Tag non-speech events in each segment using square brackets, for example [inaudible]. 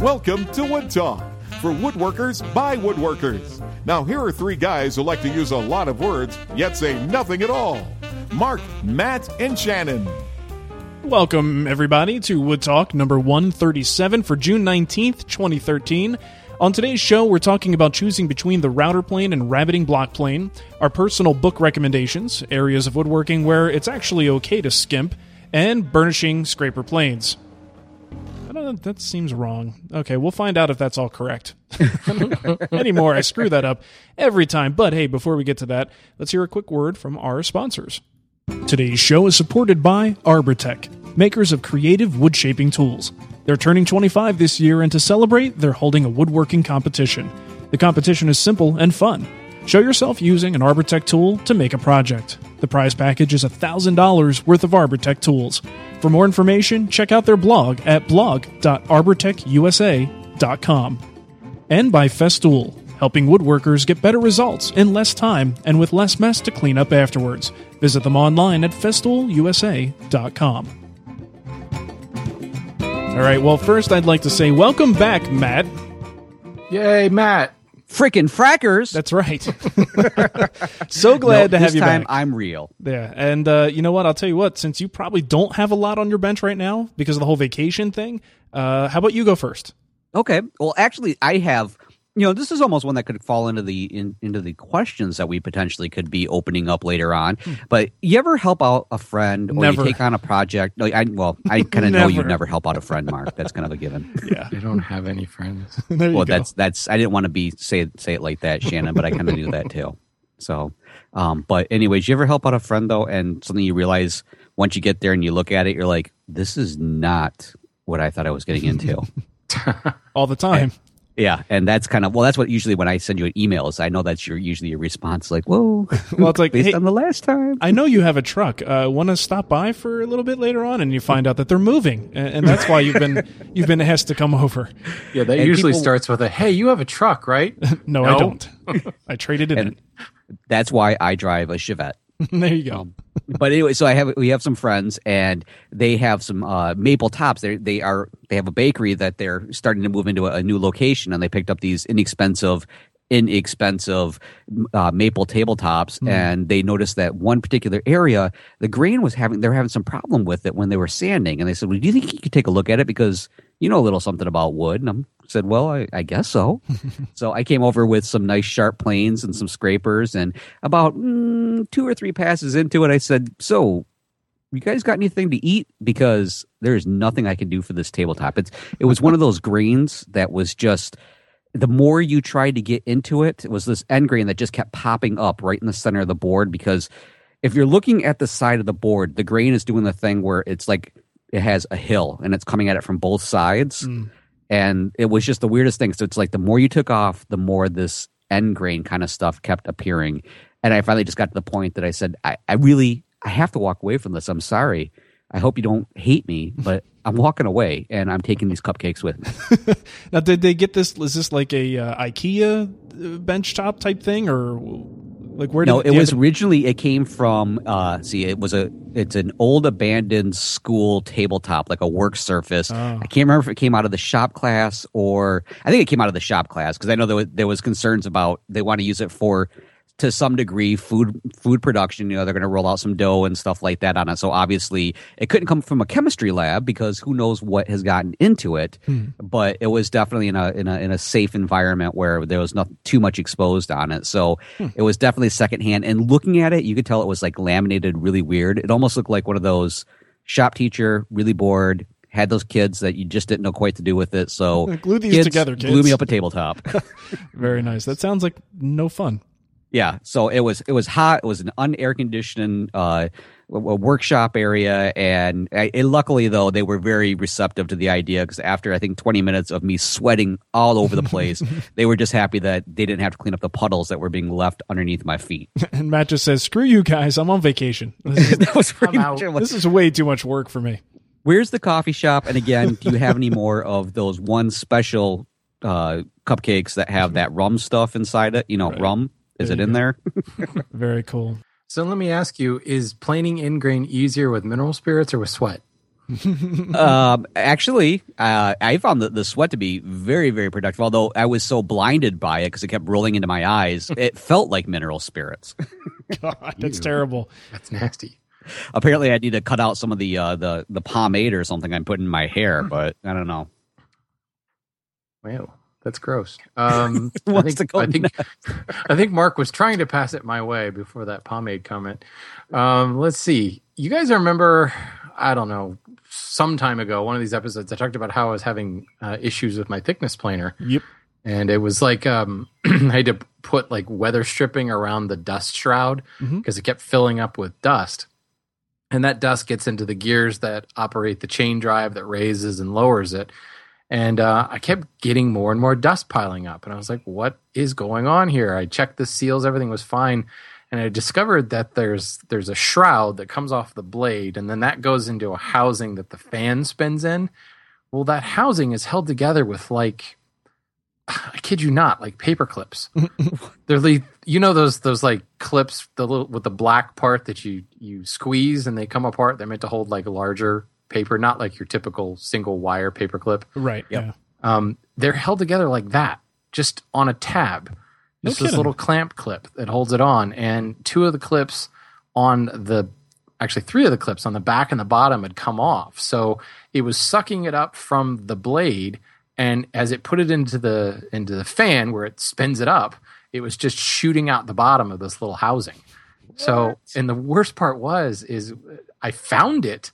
Welcome to Wood Talk for woodworkers by woodworkers. Now, here are three guys who like to use a lot of words, yet say nothing at all Mark, Matt, and Shannon. Welcome, everybody, to Wood Talk number 137 for June 19th, 2013. On today's show, we're talking about choosing between the router plane and rabbeting block plane, our personal book recommendations, areas of woodworking where it's actually okay to skimp, and burnishing scraper planes. I don't know, that seems wrong. Okay, we'll find out if that's all correct. [laughs] Anymore, I screw that up every time. But hey, before we get to that, let's hear a quick word from our sponsors. Today's show is supported by Arbortech, makers of creative wood shaping tools. They're turning 25 this year, and to celebrate, they're holding a woodworking competition. The competition is simple and fun. Show yourself using an Arbortech tool to make a project. The prize package is $1,000 worth of Arbortech tools. For more information, check out their blog at blog.arbortechusa.com. And by Festool, helping woodworkers get better results in less time and with less mess to clean up afterwards. Visit them online at festoolusa.com. All right, well, first I'd like to say welcome back, Matt. Yay, Matt. Freaking frackers. That's right. [laughs] so glad No, to have this you time back. I'm real. Yeah, and uh, you know what? I'll tell you what. Since you probably don't have a lot on your bench right now because of the whole vacation thing, uh, how about you go first? Okay. Well, actually, I have. You know, this is almost one that could fall into the in, into the questions that we potentially could be opening up later on. But you ever help out a friend or Hmm. Never. you take on a project? No, I, well, I [laughs] kind of know you Never. never help out a friend, Mark. That's kind of a given. [laughs] Yeah, I don't have any friends. [laughs] there you well, go. that's that's. I didn't want to be say say it like that, Shannon, but I kind of knew that too. So, um, but anyways, you ever help out a friend though, and something you realize once you get there and you look at it, you're like, this is not what I thought I was getting into. all the time. Yeah, and that's kind of well. That's what usually when I send you an email is I know that's your usually your response like, "Whoa!" [laughs] Well, it's like, [laughs] based hey, on the last time. I know you have a truck. Uh, Want to stop by for a little bit later on, and you find out that they're moving, and, and that's why you've been [laughs] you've been asked to come over. Yeah, that And usually people- starts with a "Hey, you have a truck, right?" No, I don't. I traded it And that's why I drive a Chevette. [laughs] there you go. Um, but anyway, so I have we have some friends, and they have some uh, maple tops. They they are they have a bakery that they're starting to move into a, a new location, and they picked up these inexpensive, inexpensive uh, maple tabletops, and they noticed that one particular area, the grain was having they're having some problem with it when they were sanding, and they said, "Well, do you think you could take a look at it because you know a little something about wood?" And I said, "Well, I, I guess so." [laughs] so I came over with some nice sharp planes and some scrapers, and about mm, two or three passes into it, I said, "So." You guys got anything to eat? Because there's nothing I can do for this tabletop. It's it was one of those grains that was just the more you tried to get into it, it was this end grain that just kept popping up right in the center of the board. Because if you're looking at the side of the board, the grain is doing the thing where it's like it has a hill and it's coming at it from both sides. And it was just the weirdest thing. So it's like the more you took off, the more this end grain kind of stuff kept appearing. And I finally just got to the point that I said, I, I really, I have to walk away from this. I'm sorry. I hope you don't hate me, [laughs] but I'm walking away and I'm taking these cupcakes with me. [laughs] Now, did they get this? Is this like a uh, IKEA uh, bench top type thing, or like where? No, do it was have originally it came from uh see it was a it's an old abandoned school tabletop like a work surface. Oh. I can't remember if it came out of the shop class or I think it came out of the shop class because I know there was, there was concerns about they want to use it for to some degree food food production you know they're going to roll out some dough and stuff like that on it. So obviously it couldn't come from a chemistry lab because who knows what has gotten into it hmm. but it was definitely in a in a in a safe environment where there was not too much exposed on it. So hmm. it was definitely secondhand. And looking at it you could tell it was like laminated really weird. It almost looked like one of those shop teacher really bored had those kids that you just didn't know quite to do with it. So [laughs] Glue these together, glue me up a tabletop. [laughs] Very nice. That sounds like no fun. Yeah, so it was it was hot. It was an unair conditioned uh, w- w- workshop area, and I, and luckily though they were very receptive to the idea because after I think twenty minutes of me sweating all over the place, [laughs] they were just happy that they didn't have to clean up the puddles that were being left underneath my feet. [laughs] And Matt just says, "Screw you guys. I'm on vacation. [laughs] This is, that was pretty much out. it. Like, this is way too much work for me." Where's the coffee shop? And again, do you have any more of those one special uh, cupcakes that have that rum stuff inside it? You know, rum. Is it in there? [laughs] Very cool. So let me ask you: Is planing end grain easier with mineral spirits or with sweat? [laughs] um, actually, uh, I found the, the sweat to be very, very productive. Although I was so blinded by it because it kept rolling into my eyes, [laughs] it felt like mineral spirits. God, that's Ew. terrible. That's nasty. Apparently, I need to cut out some of the uh, the the pomade or something I'm putting in my hair, but I don't know. Wow, that's gross. [laughs] Um, I think I think [laughs] I think Mark was trying to pass it my way before that pomade comment. Um, let's see. You guys remember? I don't know. Some time ago, one of these episodes, I talked about how I was having uh, issues with my thickness planer. Yep. and it was like um [clears throat] i had to put like weather stripping around the dust shroud because it kept filling up with dust and that dust gets into the gears that operate the chain drive that raises and lowers it and uh, i kept getting more and more dust piling up. And i was like what is going on here? I checked the seals. Everything was fine. And i discovered that there's there's a shroud that comes off the blade and then that goes into a housing that the fan spins in. Well that housing is held together with like [sighs] I kid you not, like paper clips. [laughs] They're the you know those those like clips the little with the black part that you you squeeze and they come apart. They're meant to hold like larger paper, not like your typical single wire paper clip. Right. Yeah. Um, they're held together like that, just on a tab. No Just this kidding. little clamp clip that holds it on, and two of the clips on the actually three of the clips on the back and the bottom had come off. So it was sucking it up from the blade, and as it put it into the into the fan where it spins it up, it was just shooting out the bottom of this little housing. So, and the worst part was is I found it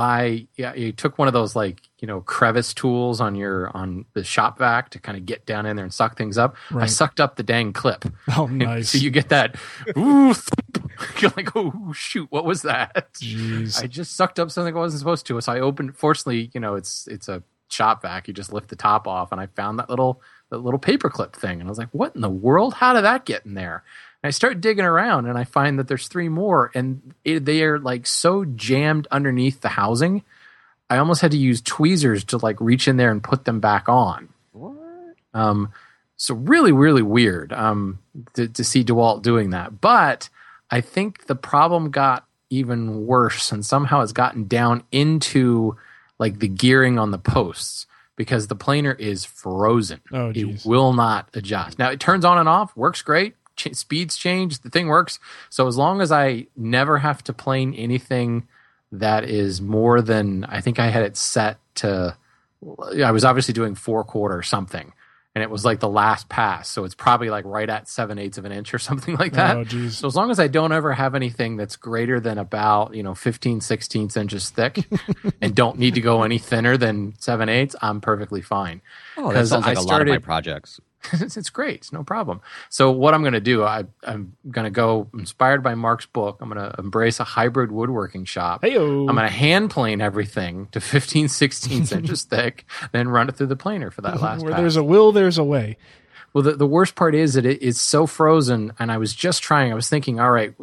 by yeah, you took one of those like you know crevice tools on your on the shop vac to kind of get down in there and suck things up. I sucked up the dang clip. [laughs] Oh, [laughs] nice. So you get that, ooh, [laughs] you're like, oh shoot, what was that? Jeez. I just sucked up something I wasn't supposed to. So I opened. Fortunately, you know, it's it's a shop vac. You just lift the top off, and I found that little that little paperclip thing, and I was like, what in the world? How did that get in there? And I start digging around, and I find that there's three more, and it, they are like so jammed underneath the housing. I almost had to use tweezers to like reach in there and put them back on. Um, so really, really weird um, to, to see DeWalt doing that. But I think the problem got even worse, and somehow it's gotten down into like the gearing on the posts because the planer is frozen. Oh, it will not adjust. Now it turns on and off, works great. Ch- speeds change, the thing works. So as long as I never have to plane anything that is more than I think I had it set to. I was obviously doing four quarter or something, and it was like the last pass, so it's probably like right at seven eighths of an inch or something [laughs] like that. Oh, geez. So as long as I don't ever have anything that's greater than about you know 15 16 inches thick, [laughs] and don't need to go any thinner than seven eighths, I'm perfectly fine. Oh, that 'Cause sounds like I a lot of my projects. It's, [laughs] it's great. It's no problem. So what I'm going to do, I, I'm going to go inspired by Mark's book. I'm going to embrace a hybrid woodworking shop. Heyo. I'm going to hand plane everything to 15, 16 [laughs] inches thick, then run it through the planer for that last Where pass. there's a will, there's a way. Well, the, the worst part is that it, it's so frozen, and I was just trying. I was thinking, all right,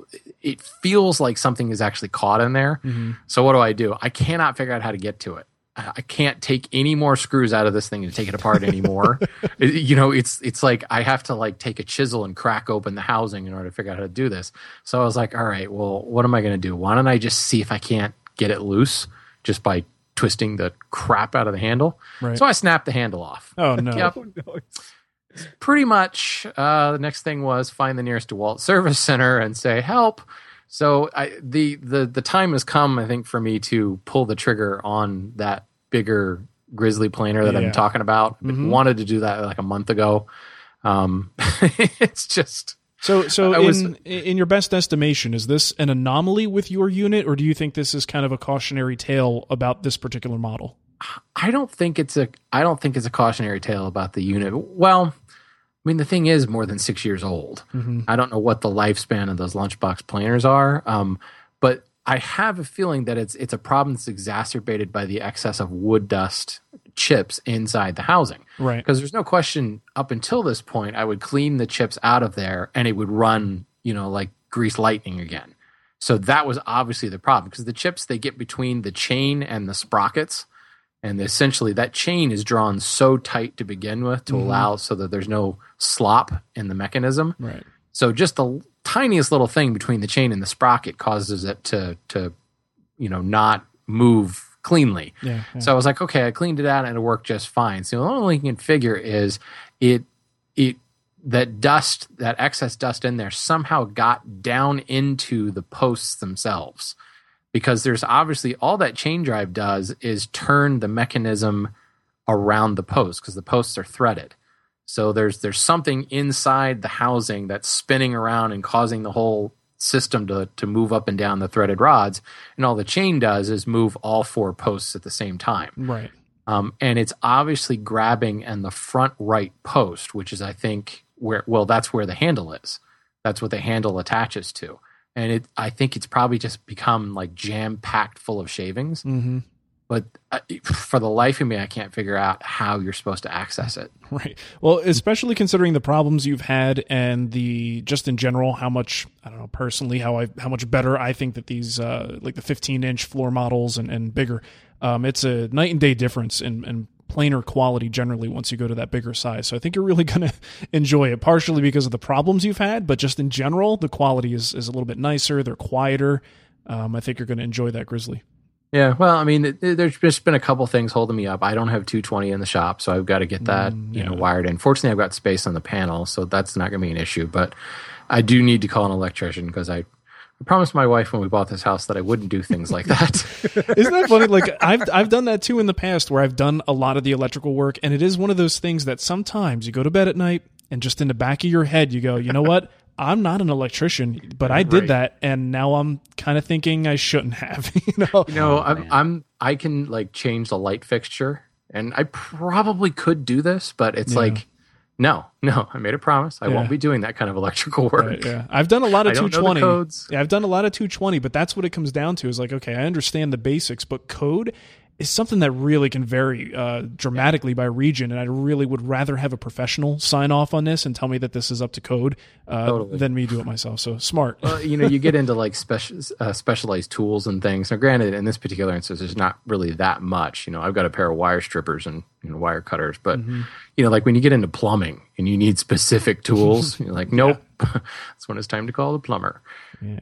it feels like something is actually caught in there. Mm-hmm. So what do I do? I cannot figure out how to get to it. I can't take any more screws out of this thing to take it apart anymore. [laughs] You know, it's it's like I have to like take a chisel and crack open the housing in order to figure out how to do this. So I was like, all right, well, what am I going to do? Why don't I just see if I can't get it loose just by twisting the crap out of the handle? Right. So I snapped the handle off. Oh no. [laughs] Yep. Pretty much. Uh, the next thing was find the nearest DeWalt service center and say help. So I, the the the time has come, I think, for me to pull the trigger on that bigger grizzly planer that Yeah. I'm talking about. Mhm. Wanted to do that like a month ago. Um, [laughs] it's just So, so I was- in in your best estimation, is this an anomaly with your unit, or do you think this is kind of a cautionary tale about this particular model? I don't think it's a I don't think it's a cautionary tale about the unit. Well, I mean the thing is more than six years old. I don't know what the lifespan of those lunchbox planers are, um, but I have a feeling that it's it's a problem that's exacerbated by the excess of wood dust chips inside the housing. Right. Because there's no question up until this point, I would clean the chips out of there and it would run, you know, like grease lightning again. So that was obviously the problem because the chips they get between the chain and the sprockets, and essentially that chain is drawn so tight to begin with to mm-hmm. allow so that there's no slop in the mechanism. Right. So just the tiniest little thing between the chain and the sprocket causes it to to you know not move cleanly. Yeah. yeah. So I was like, okay, I cleaned it out and it worked just fine. So the only thing you can figure is it it that dust, that excess dust in there somehow got down into the posts themselves. Because there's obviously all that chain drive does is turn the mechanism around the post because the posts are threaded. So there's there's something inside the housing that's spinning around and causing the whole system to to move up and down the threaded rods. And all the chain does is move all four posts at the same time. right. Um, and it's obviously grabbing and the front right post, which is I think where well that's where the handle is. That's what the handle attaches to. And it I think it's probably just become like jam packed full of shavings. hmm But uh, for the life of me, I can't figure out how you're supposed to access it. [laughs] Right. Well, especially considering the problems you've had and the just in general how much I don't know personally how I how much better I think that these uh, like the 15 inch floor models and and bigger. Um, it's a night and day difference in, in planer quality generally once you go to that bigger size. So I think you're really [laughs] going to enjoy it, partially because of the problems you've had, but just in general, the quality is is a little bit nicer. They're quieter. Um, I think you're going to enjoy that Grizzly. Yeah, well, I mean, th- th- there's just been a couple things holding me up. I don't have 220 in the shop, so I've got to get that you know wired in. Fortunately, I've got space on the panel, so that's not going to be an issue. But I do need to call an electrician because I, I promised my wife when we bought this house that I wouldn't do things like that. [laughs] Isn't that funny? Like I've I've done that too in the past, where I've done a lot of the electrical work, and it is one of those things that sometimes you go to bed at night, and just in the back of your head, you go, you know what? [laughs] I'm not an electrician, but I did Right. that, and now I'm kind of thinking I shouldn't have. [laughs] You know? you know, I'm, I'm I can like change the light fixture, and I probably could do this, but it's Yeah. like, no, no, [laughs] I made a promise. I Yeah. won't be doing that kind of electrical work. Right, yeah, I've done a lot of I don't know the 220. codes. Yeah, I've done a lot of 220, but that's what it comes down to. Is like, okay, I understand the basics, but code is something that really can vary uh, dramatically by region, and I really would rather have a professional sign off on this and tell me that this is up to code uh, Totally. than me do it myself. So smart. well, you know, you get into like special uh, specialized tools and things. Now, granted, in this particular instance, there's not really that much. You know, I've got a pair of wire strippers and you know, wire cutters, but you know, like when you get into plumbing and you need specific tools, [laughs] you're like, nope, [laughs] that's when it's time to call the plumber.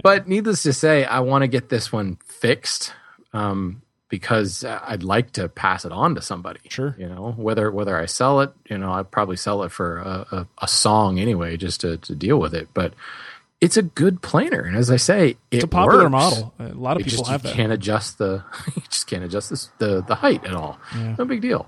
But needless to say, I want to get this one fixed. Um, because I'd like to pass it on to somebody. Sure. You know, whether whether I sell it, you know, I'd probably sell it for a, a, a song anyway, just to, to deal with it. But it's a good planer, and as I say, it it's a popular works. model. A lot of It people just, have you that. can't adjust the [laughs] you just can't adjust this, the the height at all. No big deal.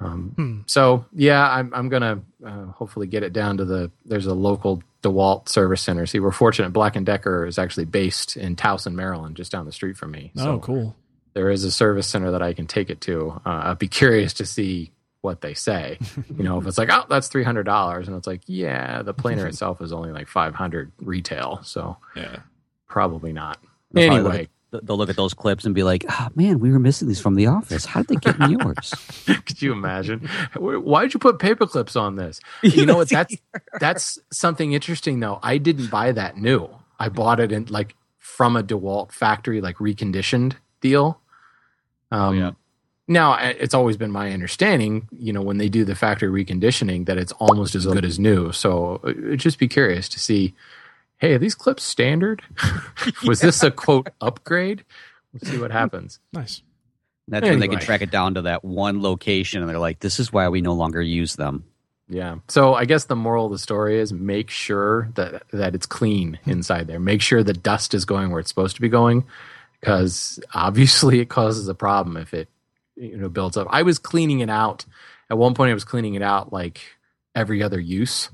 Um, Hmm. So yeah, I'm I'm gonna uh, hopefully get it down to the. There's a local DeWalt service center. See, we're fortunate. Black and Decker is actually based in Towson, Maryland, just down the street from me. Oh, So cool. There is a service center that I can take it to. Uh, I'd be curious to see what they say. [laughs] you know, if it's like, oh, that's three hundred dollars, and it's like, yeah, the planer [laughs] itself is only like five hundred retail, so Yeah. probably not. They'll probably Anyway, look th- they'll look at those clips and be like, "Oh man, we were missing these from The Office. How did they get in yours?" [laughs] Could you imagine? Why did you put paper clips on this? You know what? That's that's something interesting though. I didn't buy that new. I bought it in like from a DeWalt factory, like reconditioned deal. Um, yeah. Now it's always been my understanding, you know, when they do the factory reconditioning, that it's almost as good as new. So uh, just be curious to see. Hey, are these clips standard? [laughs] Was this a quote upgrade? Let's see what happens. Nice. That's when they can track it down to that one location, and they're like, "This is why we no longer use them." Yeah. So I guess the moral of the story is make sure that that it's clean inside there. Make sure the dust is going where it's supposed to be going, because obviously it causes a problem if it you know builds up. I was cleaning it out at one point. I was cleaning it out like every other use,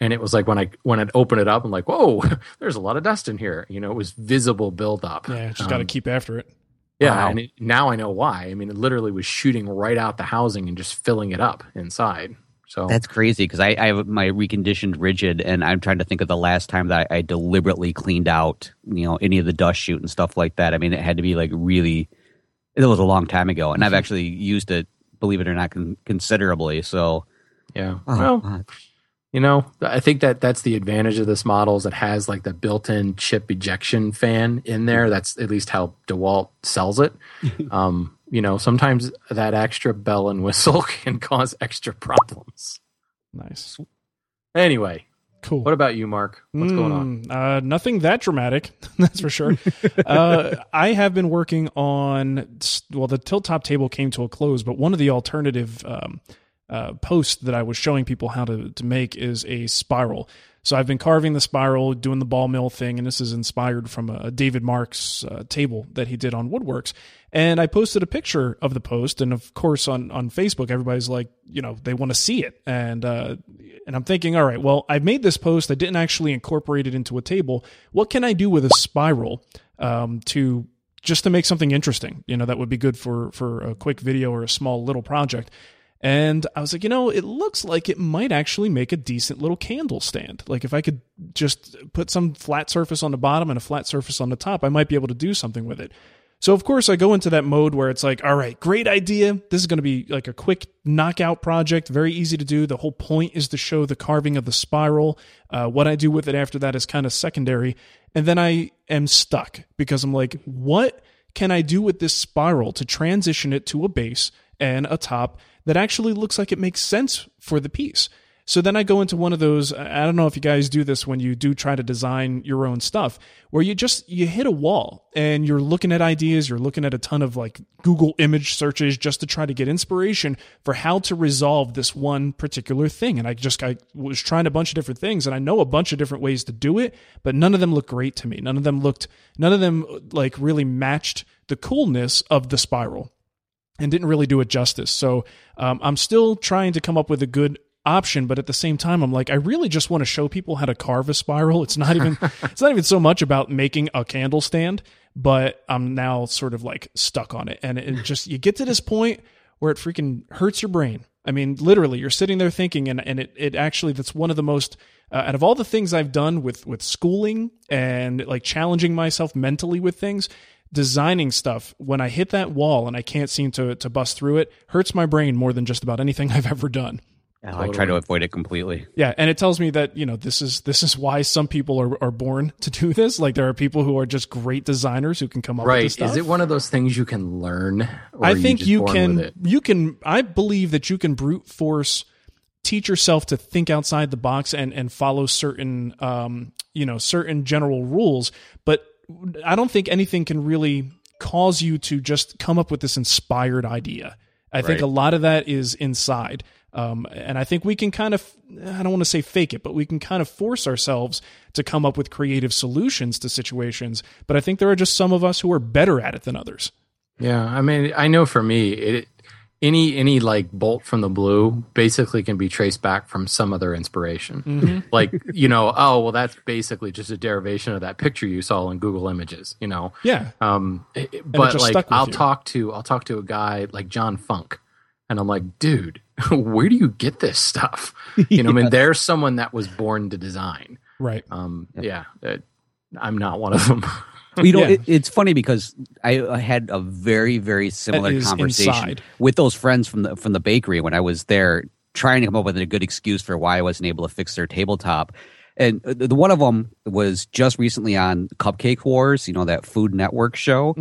and it was like when I when I'd open it up, I'm like, whoa, [laughs] there's a lot of dust in here. You know, it was visible buildup. Yeah, just got to Um, keep after it. Yeah, Wow. and it, now I know why. I mean, it literally was shooting right out the housing and just filling it up inside. So That's crazy because I, I have my reconditioned Ridgid, and I'm trying to think of the last time that I, I deliberately cleaned out, you know, any of the dust chute and stuff like that. I mean, it had to be like really. It was a long time ago, and I've actually used it, believe it or not, con- considerably. So, yeah. oh, well, God. You know, I think that that's the advantage of this model is it has like the built-in chip ejection fan in there. That's at least how DeWalt sells it. [laughs] um, you know, sometimes that extra bell and whistle [laughs] can cause extra problems. Nice. Anyway, Cool. what about you, Mark? What's going on? Mm, Uh, nothing that dramatic, [laughs] that's for sure. uh, I have been working on, well, the tilt top table came to a close, but one of the alternative um, uh, posts that I was showing people how to, to make is a spiral. So I've been carving the spiral, doing the ball mill thing, and this is inspired from a David Marks uh, table that he did on Woodworks. And I posted a picture of the post, and of course on on Facebook, everybody's like, you know, they want to see it, and uh, and I'm thinking, all right, well, I've made this post, I didn't actually incorporate it into a table. What can I do with a spiral um, to just to make something interesting? You know, that would be good for for a quick video or a small little project. And I was like, you know, it looks like it might actually make a decent little candle stand. Like if I could just put some flat surface on the bottom and a flat surface on the top, I might be able to do something with it. So of course I go into that mode where it's like, all right, great idea. This is going to be like a quick knockout project, very easy to do. The whole point is to show the carving of the spiral. Uh, what I do with it after that is kind of secondary. And then I am stuck because I'm like, what can I do with this spiral to transition it to a base and a top that actually looks like it makes sense for the piece? So then I go into one of those I don't know if you guys do this when you do try to design your own stuff where you just you hit a wall and you're looking at ideas, you're looking at a ton of like Google image searches just to try to get inspiration for how to resolve this one particular thing. And I just I was trying a bunch of different things and I know a bunch of different ways to do it, but none of them looked great to me. None of them looked none of them like really matched the coolness of the spiral and didn't really do it justice. So um, I'm still trying to come up with a good option, but at the same time, I'm like, I really just want to show people how to carve a spiral. It's not even [laughs] it's not even so much about making a candle stand, but I'm now sort of like stuck on it, and it just you get to this point where it freaking hurts your brain. I mean, literally, you're sitting there thinking, and, and it, it actually, that's one of the most, uh, out of all the things I've done with, with schooling and like challenging myself mentally with things, designing stuff, when I hit that wall and I can't seem to, to bust through it, hurts my brain more than just about anything [laughs] I've ever done. Oh, I try to avoid it completely. Yeah, and it tells me that you know this is this is why some people are, are born to do this. Like there are people who are just great designers who can come up with Right. this stuff. Is it one of those things you can learn? Or I think just you, can you can I believe that you can brute force teach yourself to think outside the box and and follow certain um you know certain general rules, but I don't think anything can really cause you to just come up with this inspired idea. I think a lot of that is inside. Um, and I think we can kind of, I don't want to say fake it, but we can kind of force ourselves to come up with creative solutions to situations. But I think there are just some of us who are better at it than others. Yeah, I mean, I know for me, it any any like bolt from the blue basically can be traced back from some other inspiration. Mm-hmm. Like you know, oh well, that's basically just a derivation of that picture you saw in Google Images. You know, Yeah. um, it- it- but like I'll you. talk to I'll talk to a guy like John Funk, and I'm like, dude, [laughs] where do you get this stuff? [laughs] You know, I mean, there's someone that was born to design. Right. Um, yeah, uh, I'm not one of them. [laughs] you know, [laughs] Yeah. it, it's funny because I, I had a very, very similar conversation inside. with those friends from the from the bakery when I was there, trying to come up with a good excuse for why I wasn't able to fix their tabletop. And uh, the one of them was just recently on Cupcake Wars, you know that Food Network show,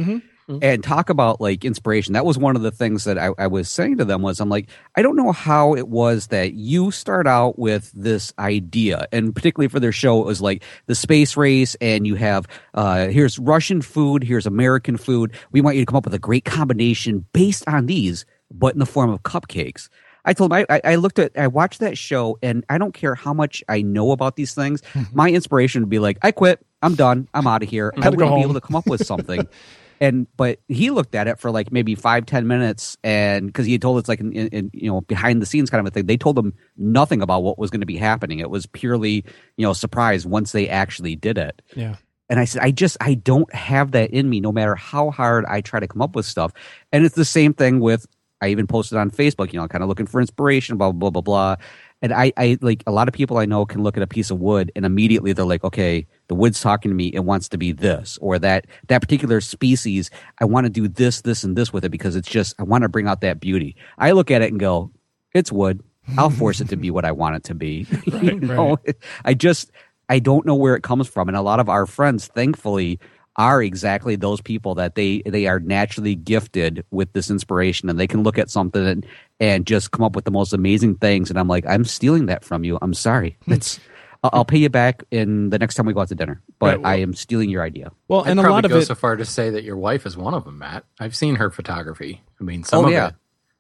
and talk about like inspiration. That was one of the things that I, I was saying to them was I'm like I don't know how it was that you start out with this idea, and particularly for their show, it was like the space race, and you have uh, here's Russian food, here's American food. We want you to come up with a great combination based on these, but in the form of cupcakes. I told him I, I, looked at I watched that show and I don't care how much I know about these things. My inspiration would be like, I quit, I'm done, I'm out of here. I wouldn't be able to come up with something. [laughs] and but he looked at it for like maybe five ten minutes and because he had told it's like in, in, in, you know behind the scenes kind of a thing they told him nothing about what was going to be happening it was purely you know surprise once they actually did it Yeah. and I said, I just, I don't have that in me, no matter how hard I try to come up with stuff. And it's the same thing with, I even posted on Facebook, you know, kind of looking for inspiration, blah, blah, blah, blah. And I, I, like, a lot of people I know can look at a piece of wood and immediately they're like, okay, the wood's talking to me. It wants to be this or that, that particular species. I want to do this, this, and this with it because it's just, I want to bring out that beauty. I look at it and go, it's wood. I'll force it to be what I want it to be. [laughs] you know, I just, I don't know where it comes from. And a lot of our friends, thankfully, are exactly those people that they they are naturally gifted with this inspiration and they can look at something and, and just come up with the most amazing things. And I'm like, I'm stealing that from you. I'm sorry. Hmm. That's I'll, I'll pay you back in the next time we go out to dinner. But Right, well- I am stealing your idea. Well, I'd and a lot of go it. so far to say that your wife is one of them, Matt. I've seen her photography. I mean, some Oh, of yeah. it,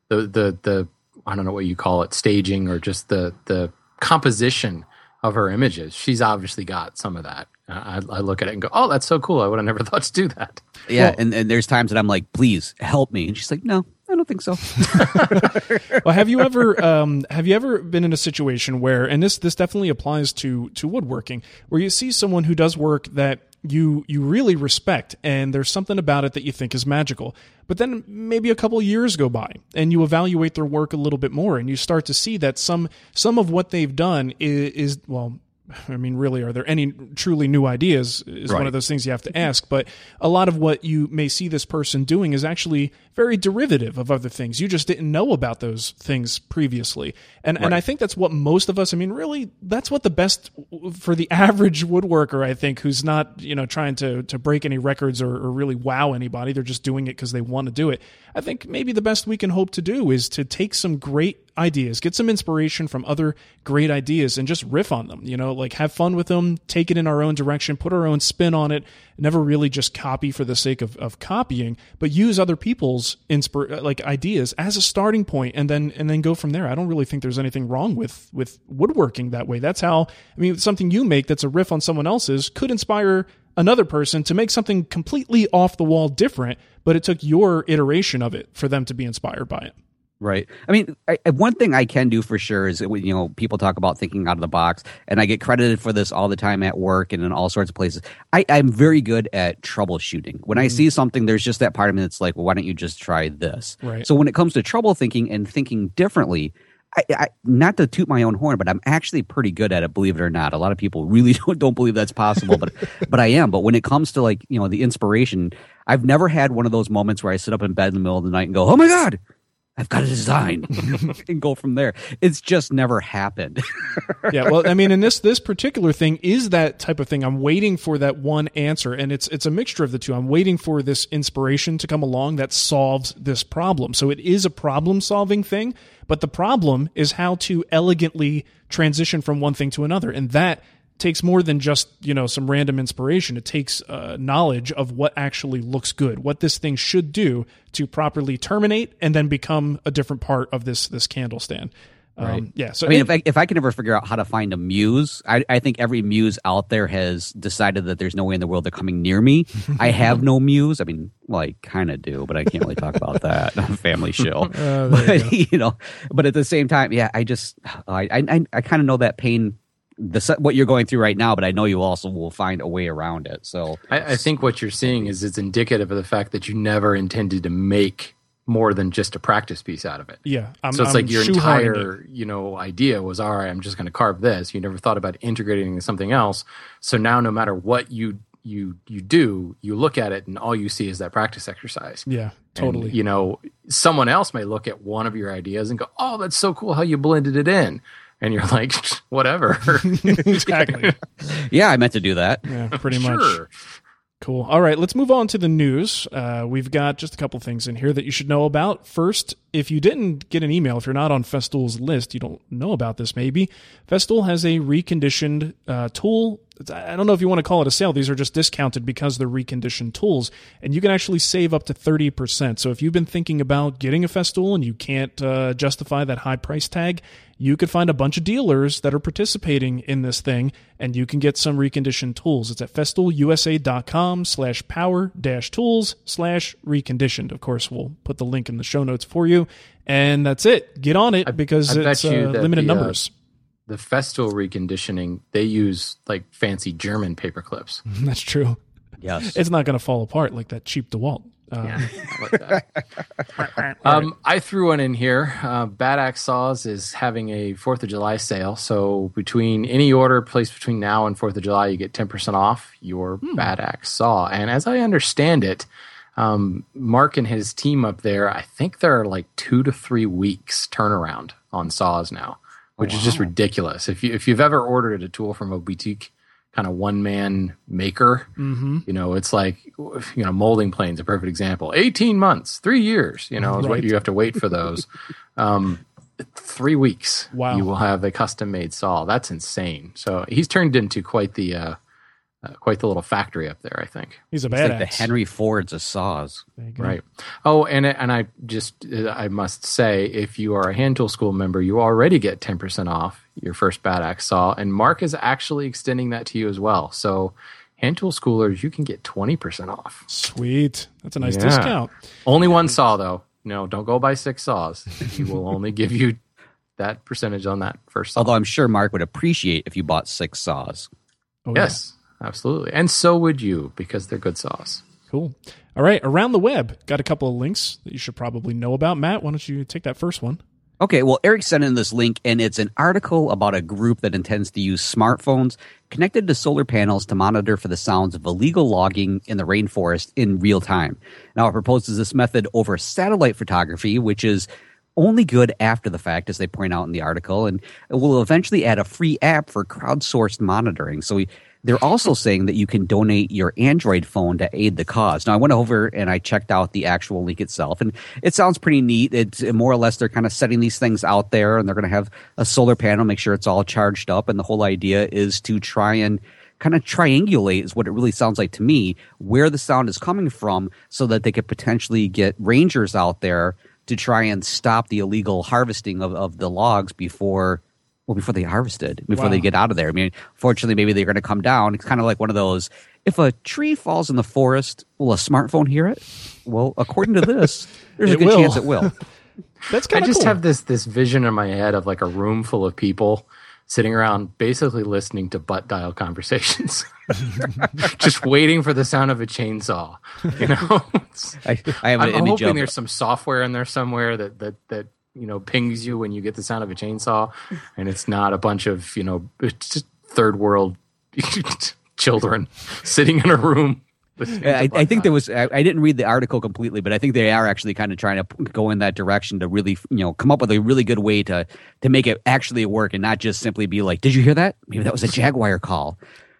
the the the I don't know what you call it, staging or just the the composition of her images. She's obviously got some of that. I, I look at it and go, "Oh, that's so cool! I would have never [laughs] thought to do that." Yeah, and, and there's times that I'm like, please help me. And she's like, no, I don't think so. [laughs] well, have you ever um, have you ever been in a situation where, and this this definitely applies to to woodworking, where you see someone who does work that you you really respect, and there's something about it that you think is magical, but then maybe a couple years go by, and you evaluate their work a little bit more, and you start to see that some some of what they've done is, is well. I mean, really, are there any truly new ideas? Is one of those things you have to ask. But a lot of what you may see this person doing is actually very derivative of other things. You just didn't know about those things previously. And and I think that's what most of us, I mean, really, that's what the best for the [laughs] average woodworker, I think, who's not, you know, trying to to break any records or, or really wow anybody. They're just doing it because they want to do it. I think maybe the best we can hope to do is to take some great ideas, get some inspiration from other great ideas and just riff on them, you know, like have fun with them, take it in our own direction, put our own spin on it, never really just copy for the sake of, of copying, but use other people's inspir- uh, like ideas as a starting point and then and then go from there. I don't really think there's anything wrong with with woodworking that way. That's how I mean something you make that's a riff on someone else's could inspire another person to make something completely off the wall different, but it took your iteration of it for them to be inspired by it. Right. I mean, I, one thing I can do for sure is, when, you know, people talk about thinking out of the box, and I get credited for this all the time at work and in all sorts of places. I, I'm very good at troubleshooting. When I mm-hmm. see something, there's just that part of me that's like, well, why don't you just try this? Right. So when it comes to trouble thinking and thinking differently, I, I, not to toot my own horn, but I'm actually pretty good at it. Believe it or not, a lot of people really [laughs] don't, don't believe that's possible, but [laughs] but I am. But when it comes to like you know the inspiration, I've never had one of those moments where I sit up in bed in the middle of the night and go, "Oh my god, I've got a design," [laughs] [laughs] and go from there. It's just never happened. [laughs] yeah well i mean and this this particular thing is that type of thing i'm waiting for that one answer and it's it's a mixture of the two i'm waiting for this inspiration to come along that solves this problem so it is a problem solving thing but the problem is how to elegantly transition from one thing to another and that takes more than just you know some random inspiration it takes uh, knowledge of what actually looks good what this thing should do to properly terminate and then become a different part of this this candle stand um, yeah so I mean, it- if I if I can ever figure out how to find a muse, I, I think every muse out there has decided that there's no way in the world they're coming near me. I have no muse. I mean, well, I kind of do, but I can't really talk about that [laughs] on a family show. [laughs] [laughs] but you, know, but at the same time, yeah, I just I I, I kind of know that pain. The what you're going through right now, but I know you also will find a way around it. So I, I think what you're seeing is it's indicative of the fact that you never intended to make more than just a practice piece out of it. Yeah, I'm, so it's I'm like your shoehorning entire, you know, idea was all right. I'm just going to carve this. You never thought about integrating something else. So now, no matter what you you you do, you look at it and all you see is that practice exercise. Yeah, And, totally. you know, someone else may look at one of your ideas and go, "Oh, that's so cool how you blended it in," and you're like, [laughs] "Whatever." [laughs] exactly. Yeah, I meant to do that. Yeah, pretty much. sure. Cool. All right, let's move on to the news. Uh, we've got just a couple things in here that you should know about. First, if you didn't get an email, if you're not on Festool's list, you don't know about this maybe. Festool has a reconditioned uh, tool. I don't know if you want to call it a sale. These are just discounted because they're reconditioned tools, and you can actually save up to 30%. So if you've been thinking about getting a Festool and you can't uh, justify that high price tag, you could find a bunch of dealers that are participating in this thing and you can get some reconditioned tools. It's at festoolusa.com slash power dash tools slash reconditioned. Of course, we'll put the link in the show notes for you. And that's it. Get on it because I it's uh, limited the, uh, numbers. The Festool reconditioning, they use like fancy German paper clips. [laughs] that's true. Yes. It's not going to fall apart like that cheap DeWalt. Uh, Yeah, [laughs] I like um, I threw one in here. Uh, Bad Axe Saws is having a Fourth of July sale, so between any order placed between now and Fourth of July, you get ten percent off your Bad Axe Saw. And as I understand it, um, Mark and his team up there, I think there are like two to three weeks turnaround on saws now, which is just ridiculous. If you if you've ever ordered a tool from a boutique kind of one man maker, you know, it's like you know, molding planes a perfect example. Eighteen months, three years, you know, is what you have to wait for those. [laughs] um, three weeks, Wow. you will have a custom made saw. That's insane. So he's turned into quite the uh, uh, quite the little factory up there. I think. he's a It's like badass. the Henry Fords of saws. There you go. Right. Oh, and and I just uh, I must say, if you are a hand tool school member, you already get ten percent off your first bad axe saw, and Mark is actually extending that to you as well. So, hand tool schoolers, you can get twenty percent off. Sweet. That's a nice Yeah. discount. Only one saw though. No, don't go buy six saws. He will only [laughs] give you that percentage on that first saw. Although I'm sure Mark would appreciate if you bought six saws. Oh, yeah. Yes, absolutely, and so would you because they're good sauce. Cool. All right. Around the web, got a couple of links that you should probably know about. Matt, why don't you take that first one? Okay, well, Eric sent in this link, and it's an article about a group that intends to use smartphones connected to solar panels to monitor for the sounds of illegal logging in the rainforest in real time. Now, it proposes this method over satellite photography, which is only good after the fact, as they point out in the article, and it will eventually add a free app for crowdsourced monitoring. So we, they're also saying that you can donate your Android phone to aid the cause. Now, I went over and I checked out the actual link itself, and it sounds pretty neat. It's more or less they're kind of setting these things out there, and they're going to have a solar panel, make sure it's all charged up, and the whole idea is to try and kind of triangulate is what it really sounds like to me where the sound is coming from so that they could potentially get rangers out there to try and stop the illegal harvesting of, of the logs before well before they harvested before Wow. they get out of there i mean fortunately maybe they're going to come down it's kind of like one of those if a tree falls in the forest will a smartphone hear it well according to this [laughs] there's a good will. chance it will [laughs] That's kind of i just cool. have this this vision in my head of like a room full of people sitting around basically listening to butt dial conversations. [laughs] just waiting for the sound of a chainsaw. You know? I, I have an I'm, I'm image hoping of there's some software in there somewhere that that that you know pings you when you get the sound of a chainsaw and it's not a bunch of, you know, third world [laughs] children sitting in a room. I, I think there was. I, I didn't read the article completely, but I think they are actually kind of trying to p- go in that direction to really, you know, come up with a really good way to to make it actually work and not just simply be like, "Did you hear that? Maybe that was a Jaguar call."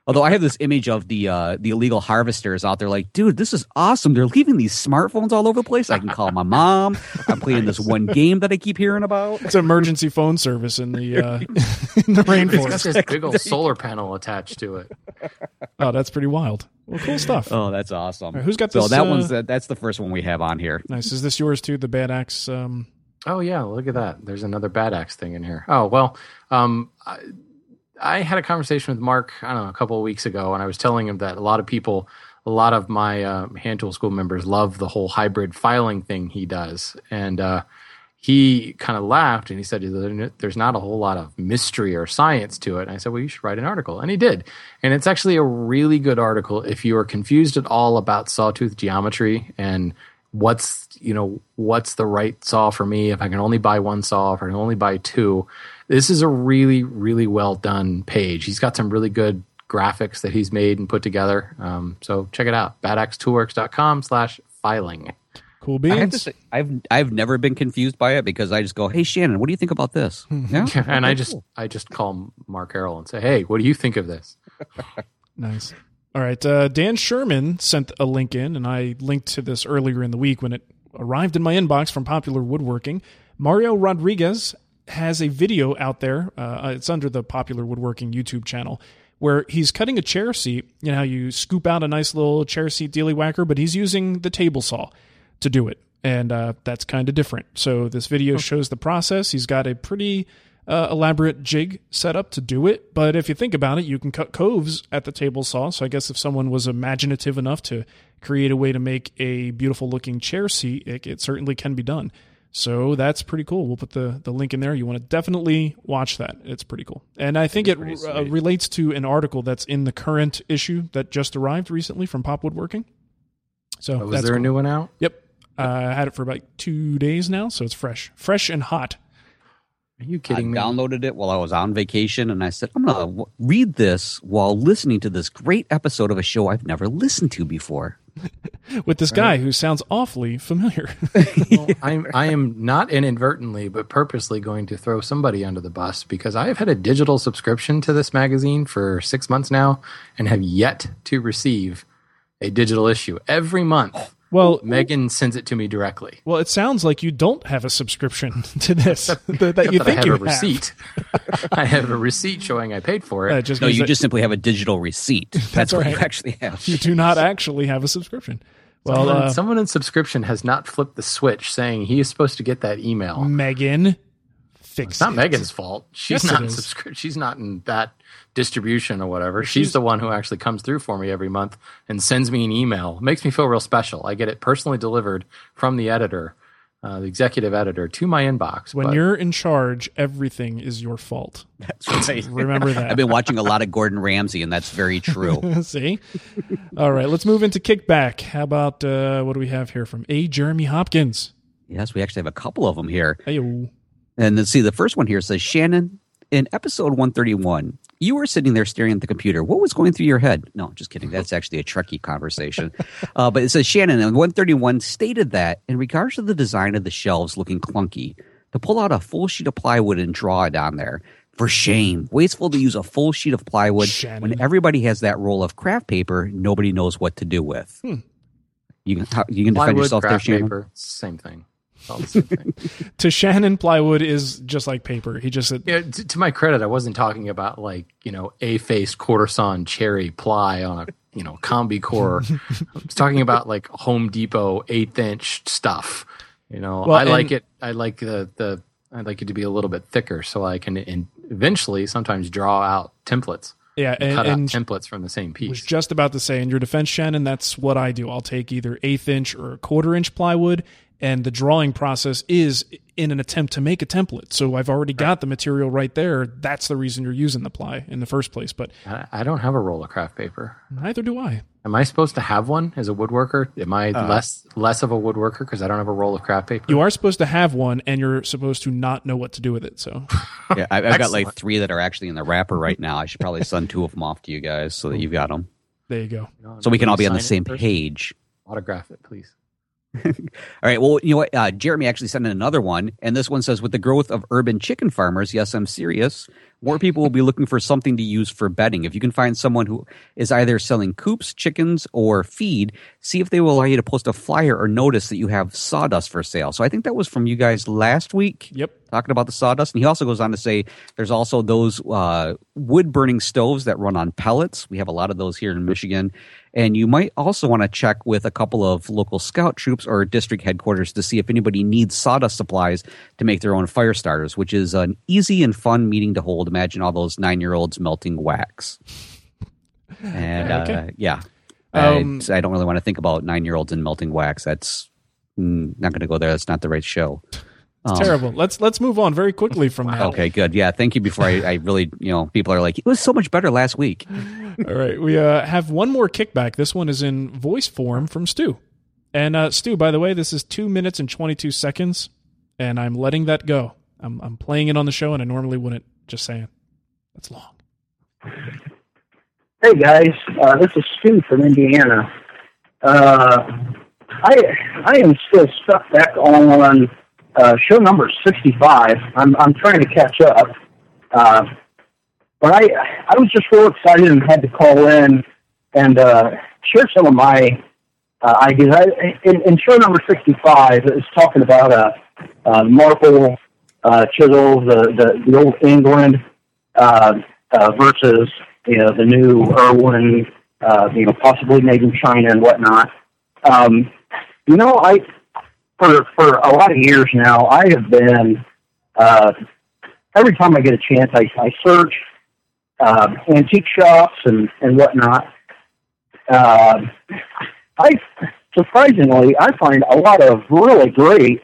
Although I have this image of the uh, the illegal harvesters out there, like, dude, this is awesome. They're leaving these smartphones all over the place. I can call my mom. I'm playing this one game that I keep hearing about. it's emergency phone service in the uh, [laughs] in the rainforest. It's got this big old solar panel attached to it. Oh, that's pretty wild. Well, cool stuff. Oh, that's awesome. right, who's got so this, that uh, one's that, that's the first one we have on here. Nice. Is this yours too? The bad axe. Um, Oh yeah, look at that. There's another bad axe thing in here. Oh well, um, I, I had a conversation with Mark. I don't know a couple of weeks ago, and I was telling him that a lot of people, a lot of my uh, hand tool school members love the whole hybrid filing thing he does, and uh, he kind of laughed and he said, "There's not a whole lot of mystery or science to it." And I said, "Well, you should write an article," and he did. And it's actually a really good article if you are confused at all about sawtooth geometry and what's you know what's the right saw for me if i can only buy one saw if i can only buy two this is a really really well done page he's got some really good graphics that he's made and put together. Um, so check it out. Badaxetoolworks.com slash filing. Cool I have to beans. say, I've I've never been confused by it because I just go, "Hey Shannon, what do you think about this?" [laughs] Yeah, [laughs] And I just cool. I just call Mark Harrell and say, hey, what do you think of this? [laughs] Nice. All right. Uh, Dan Sherman sent a link in, and I linked to this earlier in the week when it arrived in my inbox from Popular Woodworking. Mario Rodriguez has a video out there. Uh, it's under the Popular Woodworking YouTube channel where he's cutting a chair seat. You know how you scoop out a nice little chair seat dealy whacker, but he's using the table saw to do it. And uh, that's kind of different. So this video shows the process. He's got a pretty uh, elaborate jig set up to do it. But if you think about it, you can cut coves at the table saw. So I guess if someone was imaginative enough to create a way to make a beautiful looking chair seat, it, it certainly can be done. So that's pretty cool. We'll put the, the link in there. You want to definitely watch that. It's pretty cool. And I think it uh, relates to an article that's in the current issue that just arrived recently from Pop Woodworking. So Oh, was that's there a new one out? Yep. Uh, I had it for about two days now, so it's fresh, fresh and hot. Are you I kidding me? I downloaded it while I was on vacation, and I said, "I'm gonna w- read this while listening to this great episode of a show I've never listened to before." [laughs] with this guy who sounds awfully familiar. [laughs] Well, I'm I am not inadvertently but purposely going to throw somebody under the bus because I have had a digital subscription to this magazine for six months now and have yet to receive a digital issue. Every month, well, Megan sends it to me directly. well, it sounds like you don't have a subscription [laughs] to this [laughs] that, that you But think I have you a receipt. [laughs] I have a receipt showing I paid for it. it just No, you that just simply have a digital receipt. That's, what right. you actually have. you do not actually have a subscription. Well, someone, uh, someone in subscription has not flipped the switch saying he is supposed to get that email. Megan, fix it. It's not it. Megan's fault. She's Yes, not in is. subscri- She's not in that distribution or whatever. She's, the one who actually comes through for me every month and sends me an email. Makes me feel real special. I get it personally delivered from the editor, uh, the executive editor, to my inbox. When But you're in charge, everything is your fault. That's right. Remember [laughs] that. I've been watching a lot of Gordon Ramsay, and that's very true. [laughs] See? All right, let's move into kickback. How about uh, what do we have here from A. Jeremy Hopkins? yes, we actually have a couple of them here. Ayo. And let's see, the first one here says Shannon, in episode 131, you were sitting there staring at the computer. What was going through your head? No, just kidding. That's [laughs] actually a Trekkie conversation. uh, but it says Shannon in 131 stated that in regards to the design of the shelves looking clunky, to pull out a full sheet of plywood and draw it on there. For shame. Wasteful to use a full sheet of plywood Shannon. when everybody has that roll of kraft paper nobody knows what to do with. You can, you can defend plywood, yourself there, Shannon? paper, same thing. It's all the same thing. To Shannon, plywood is just like paper. He just said, Yeah, t- to my credit, I wasn't talking about like you know a faced quarter sawn cherry ply on a you know combi core. [laughs] I was talking about like Home Depot eighth inch stuff. You know, Well, I like it. I like the the. I'd like it to be a little bit thicker so I can in, eventually sometimes draw out templates. yeah, and, cut and out templates from the same was piece. just about to say, in your defense, Shannon, that's what I do. I'll take either eighth inch or a quarter inch plywood, and the drawing process is in an attempt to make a template. So I've already got the material right there. That's the reason you're using the ply in the first place. But I, I don't have a roll of kraft paper. neither do I. Am I supposed to have one as a woodworker? Am I uh, less less of a woodworker because I don't have a roll of kraft paper? You are supposed to have one, and you're supposed to not know what to do with it. So [laughs] Yeah, I, I've got like three that are actually in the wrapper right now. I should probably send two of them off to you guys so that you've got them, there you go. so we can all be on the same first. page. Autograph it, please. All right. Well, you know what? Uh, Jeremy actually sent in another one, and this one says, "With the growth of urban chicken farmers, yes, I'm serious. More people will be looking for something to use for bedding. If you can find someone who is either selling coops, chickens, or feed, see if they will allow you to post a flyer or notice that you have sawdust for sale." So I think that was from you guys last week. Yep. talking about the sawdust. And he also goes on to say there's also those uh, wood burning stoves that run on pellets. We have a lot of those here in Michigan. And you might also want to check with a couple of local scout troops or district headquarters to see if anybody needs sawdust supplies to make their own fire starters, which is an easy and fun meeting to hold. Imagine all those nine year olds melting wax. [laughs] And uh, yeah, Um, I, I don't really want to think about nine year olds and melting wax. That's mm, not going to go there. That's not the right show. It's Um, terrible. Let's let's move on very quickly from that. Okay, good. Yeah, thank you. Before I, I really, you know, people are like, it was so much better last week. [laughs] All right, we uh, have one more kickback. This one is in voice form from Stu. And uh, Stu, by the way, this is two minutes and twenty two seconds, and I'm letting that go. I'm I'm playing it on the show, and I normally wouldn't. Just saying, that's long. Hey guys, uh, this is Stu from Indiana. Uh, I I am still stuck back on uh, show number sixty five. I'm I'm trying to catch up, uh, but I I was just real excited and had to call in and uh, share some of my uh, ideas. I, in, in show number sixty five, it's talking about uh, uh, Marple uh, chisels, the, the the old England uh, uh, versus you know the new Irwin, uh, you know possibly made in China and whatnot. Um, you know, I for for a lot of years now, I have been uh, every time I get a chance, I, I search uh, antique shops and and whatnot. Uh, I surprisingly, I find a lot of really great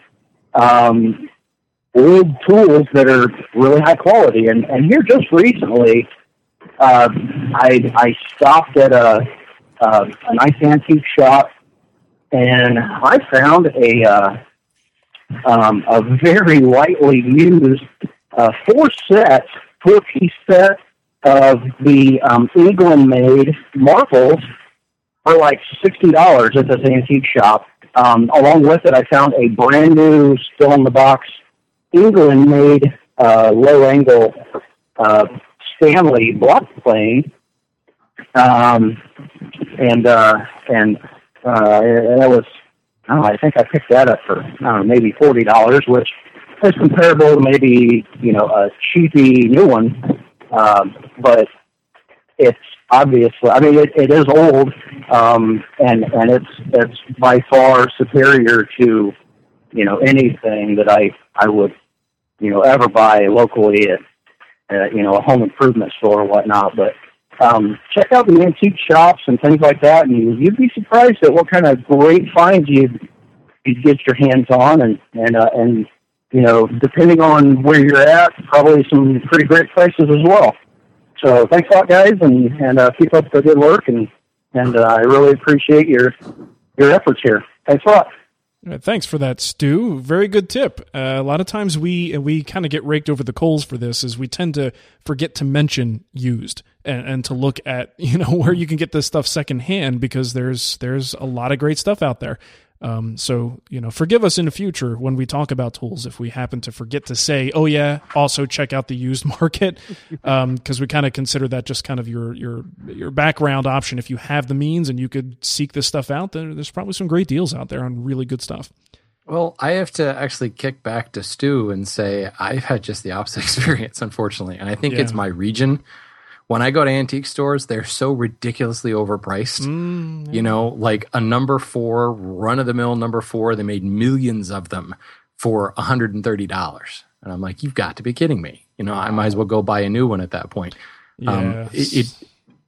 um, old tools that are really high quality. And and here just recently, uh, I I stopped at a a nice antique shop, and I found a uh, um, a very lightly used uh, four set, four piece set of the um, England made Marples for like sixty dollars at this antique shop. Um, along with it, I found a brand new, still in the box, England made uh, low angle uh, Stanley block plane, um, and uh, and uh, that was I I think I picked that up for I don't know maybe forty dollars, which is comparable to maybe you know a cheapy new one, um, but it's obviously I mean it, it is old, um, and and it's it's by far superior to you know anything that I I would you know ever buy locally at uh, you know a home improvement store or whatnot. But um, check out the antique shops and things like that, and you'd be surprised at what kind of great finds you you get your hands on, and and uh, and you know depending on where you're at, probably some pretty great prices as well. So thanks a lot, guys, and and uh, keep up the good work, and and uh, I really appreciate your your efforts here. Thanks a lot. Uh, Thanks for that, Stu. Very good tip. Uh, a lot of times we we kind of get raked over the coals for this, is we tend to forget to mention used and, and to look at [laughs] you know where you can get this stuff secondhand because there's there's a lot of great stuff out there. Um, so you know, forgive us in the future when we talk about tools if we happen to forget to say, "Oh yeah, also check out the used [laughs] market," Um, because we kind of consider that just kind of your your your background option. If you have the means and you could seek this stuff out, there, there's probably some great deals out there on really good stuff. Well, I have to actually kick back to Stu and say I've had just the opposite [laughs] experience, unfortunately. And I think it's my region. When I go to antique stores, they're so ridiculously overpriced. Mm, You know, like a number four, run of the mill number four, they made millions of them for $130. And I'm like, you've got to be kidding me. You know, I might as well go buy a new one at that point. Um, it, it,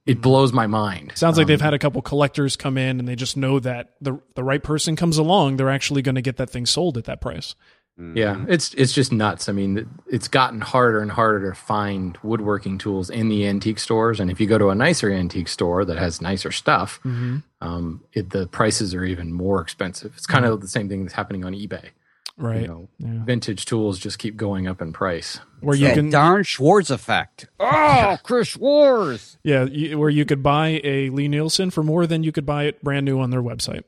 it blows my mind. Sounds like Um, they've had a couple collectors come in and they just know that the the right person comes along, they're actually going to get that thing sold at that price. Yeah, mm-hmm. it's it's just nuts. I mean, it's gotten harder and harder to find woodworking tools in the antique stores, and if you go to a nicer antique store that has nicer stuff, mm-hmm. um, it, the prices are even more expensive. It's kind of mm-hmm. the same thing that's happening on eBay. Right. You know, Yeah. vintage tools just keep going up in price. Where you that can darn Schwarz effect. Oh, [laughs] Chris Schwarz. Yeah, you, where you could buy a Lie-Nielsen for more than you could buy it brand new on their website.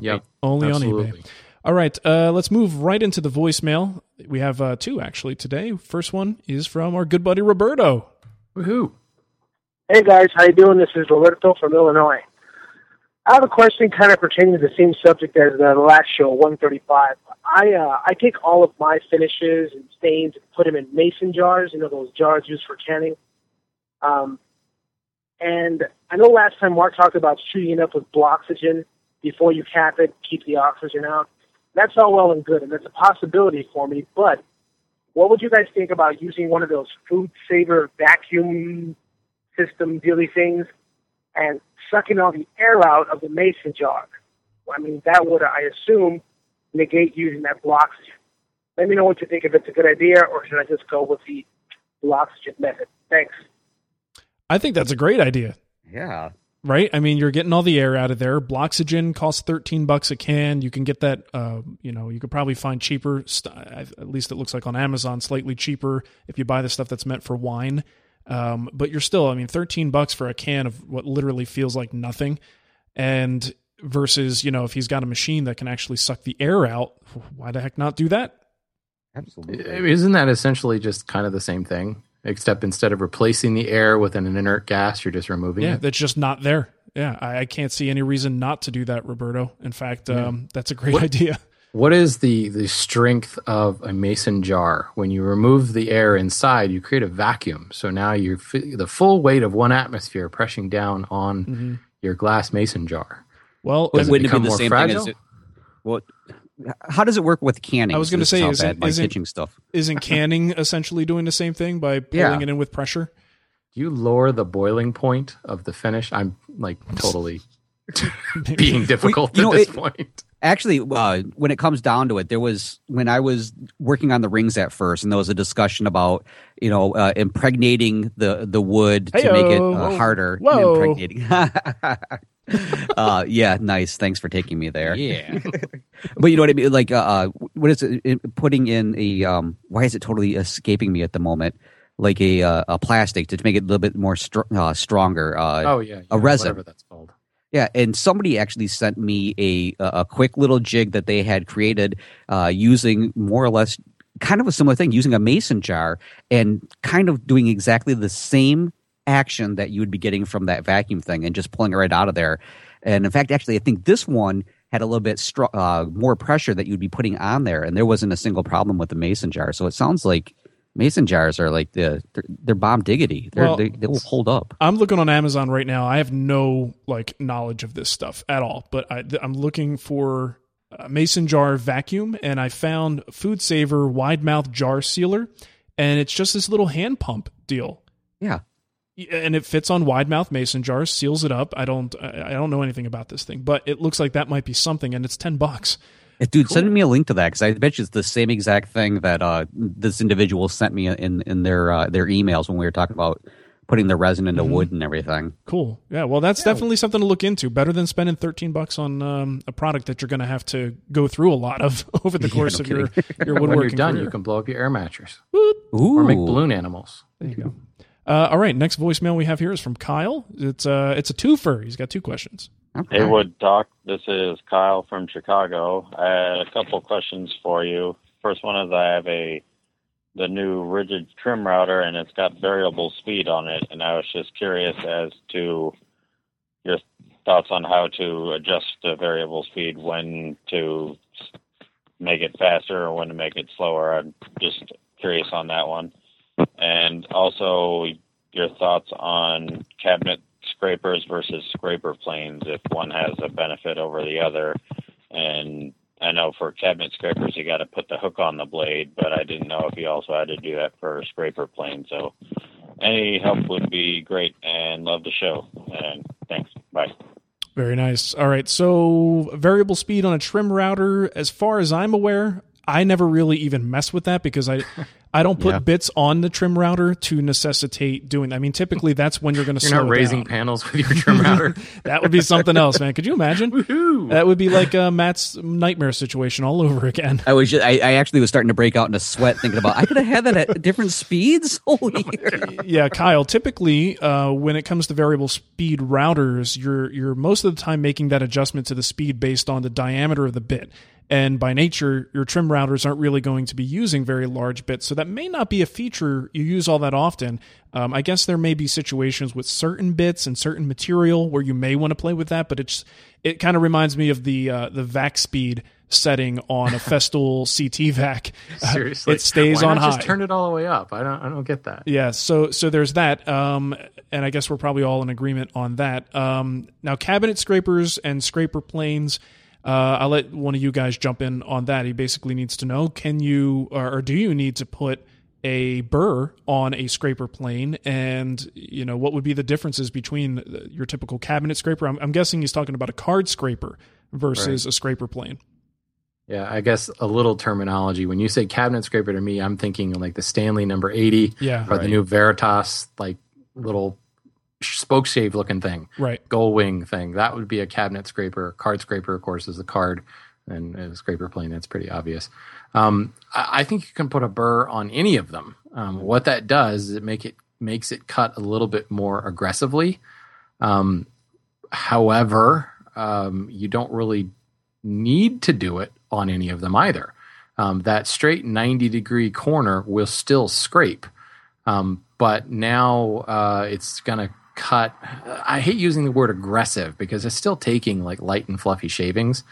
Yep, Only on eBay. All right, uh, let's move right into the voicemail. We have uh, two actually today. First one is from our good buddy Roberto. Woohoo! Hey guys, how you doing? This is Roberto from Illinois. I have a question kind of pertaining to the same subject as the last show, 135. I uh, I take all of my finishes and stains and put them in mason jars, you know those jars used for canning. Um, and I know last time Mark talked about shooting it up with oxygen before you cap it, keep the oxygen out. That's all well and good, and that's a possibility for me. But what would you guys think about using one of those food saver vacuum system dealy things and sucking all the air out of the mason jar. I mean, that would, I assume, negate using that blue oxygen. Let me know what you think if it's a good idea, or should I just go with the blue oxygen method? Thanks. I think that's a great idea. Yeah. Right? I mean, you're getting all the air out of there. Bloxygen costs 13 bucks a can. You can get that, uh, you know, you could probably find cheaper, st- at least it looks like on Amazon, slightly cheaper if you buy the stuff that's meant for wine. Um, but you're still, I mean, 13 bucks for a can of what literally feels like nothing. And versus, you know, if he's got a machine that can actually suck the air out, why the heck not do that? Absolutely. Isn't that essentially just kind of the same thing? Except instead of replacing the air with an inert gas, you're just removing Yeah, it. Yeah, that's just not there. Yeah, I, I can't see any reason not to do that, Roberto. In fact, um, that's a great What- idea. What is the the strength of a mason jar? When you remove the air inside, you create a vacuum. So now you're fi- the full weight of one atmosphere pressing down on Mm-hmm. your glass mason jar. Well, Does it Wouldn't it become be the more same fragile? thing as it? Well, how does it work with canning? I was gonna say, how isn't- bad my isn't- pitching stuff. isn't [laughs] canning essentially doing the same thing by pulling Yeah. it in with pressure? Do you lower the boiling point of the finish? I'm like totally [laughs] being difficult you at know, this it- point. Actually, uh, when it comes down to it, there was when I was working on the rings at first, and there was a discussion about you know uh, impregnating the the wood to make it uh, harder. Whoa. Impregnating. [laughs] uh, yeah, nice. Thanks for taking me there. Yeah. [laughs] But you know what I mean? Like, uh, uh, what is it? it- Putting in a um, why is it totally escaping me at the moment? Like a uh, a plastic to make it a little bit more str- uh, stronger. Uh, oh yeah, yeah, a resin. whatever that's called. Yeah, and somebody actually sent me a a quick little jig that they had created uh, using more or less kind of a similar thing, using a mason jar and kind of doing exactly the same action that you would be getting from that vacuum thing and just pulling it right out of there. And in fact, actually, I think this one had a little bit str- uh, more pressure that you'd be putting on there, and there wasn't a single problem with the mason jar. So it sounds like mason jars are like the they're, they're bomb diggity. They're, Well, they they will hold up. I'm looking on Amazon right now. I have no like knowledge of this stuff at all, but I, I'm looking for a mason jar vacuum, and I found Food Saver wide mouth jar sealer, and it's just this little hand pump deal. Yeah. and it fits on wide mouth mason jars, seals it up. I don't, I I don't know anything about this thing, but it looks like that might be something, and it's ten bucks. Dude, send me a link to that because I bet you it's the same exact thing that uh, this individual sent me in in their uh, their emails when we were talking about putting the resin into Mhm. wood and everything. Cool. Yeah. Well, that's definitely something to look into. Better than spending thirteen bucks on um, a product that you're going to have to go through a lot of [laughs] over the Yeah, course no of your your when you're done, career. you can blow up your air mattress Ooh, or make balloon animals. There you go. Uh, all right. Next voicemail we have here is from Kyle. It's uh, it's a twofer. He's got two questions. Okay. Hey, Wood Talk. This is Kyle from Chicago. I had a couple questions for you. First one is I have a the new Ridgid trim router, and it's got variable speed on it. And I was just curious as to your thoughts on how to adjust the variable speed, when to make it faster or when to make it slower. I'm just curious on that one. And also your thoughts on cabinet scrapers versus scraper planes, if one has a benefit over the other. And I know for cabinet scrapers, you got to put the hook on the blade, but I didn't know if you also had to do that for a scraper plane. So any help would be great and love the show. And thanks. Bye. Very nice. All right. So variable speed on a trim router, as far as I'm aware, I never really even mess with that because I I don't put Yeah. bits on the trim router to necessitate doing. that. I mean, typically that's when you're going to You're slow not raising down. panels with your trim router. [laughs] that would be something else, man. Could you imagine? Woohoo! That would be like uh, Matt's nightmare situation all over again. I was just, I, I actually was starting to break out into sweat thinking about I could have had that at different speeds. [laughs] Holy [laughs] yeah, Kyle. Typically, uh, when it comes to variable speed routers, you're you're most of the time making that adjustment to the speed based on the diameter of the bit. And by nature, your trim routers aren't really going to be using very large bits, so that may not be a feature you use all that often. Um, I guess there may be situations with certain bits and certain material where you may want to play with that, but it's it kind of reminds me of the uh, the vac speed setting on a [laughs] Festool CT vac. Uh, Seriously, it stays on high. Just turn it all the way up. I don't. I don't get that. Yeah, so so there's that, um, and I guess we're probably all in agreement on that. Um, now, cabinet scrapers and scraper planes. Uh, I'll let one of you guys jump in on that. He basically needs to know: Can you or, or do you need to put a burr on a scraper plane? And you know what would be the differences between uh, your typical cabinet scraper? I'm, I'm guessing he's talking about a card scraper versus a scraper plane. Yeah, I guess a little terminology. When you say cabinet scraper to me, I'm thinking like the Stanley number 80 Yeah, or the new Veritas, like little spoke shave looking thing, right. gull wing thing. That would be a cabinet scraper. Card scraper, of course, is a card, and a scraper plane. That's pretty obvious. Um, I, I think you can put a burr on any of them. Um, what that does is it make it makes it cut a little bit more aggressively. Um, however, um, you don't really need to do it on any of them either. Um, that straight 90 degree corner will still scrape. Um, but now uh, it's going to cut. I hate using the word aggressive because it's still taking like light and fluffy shavings.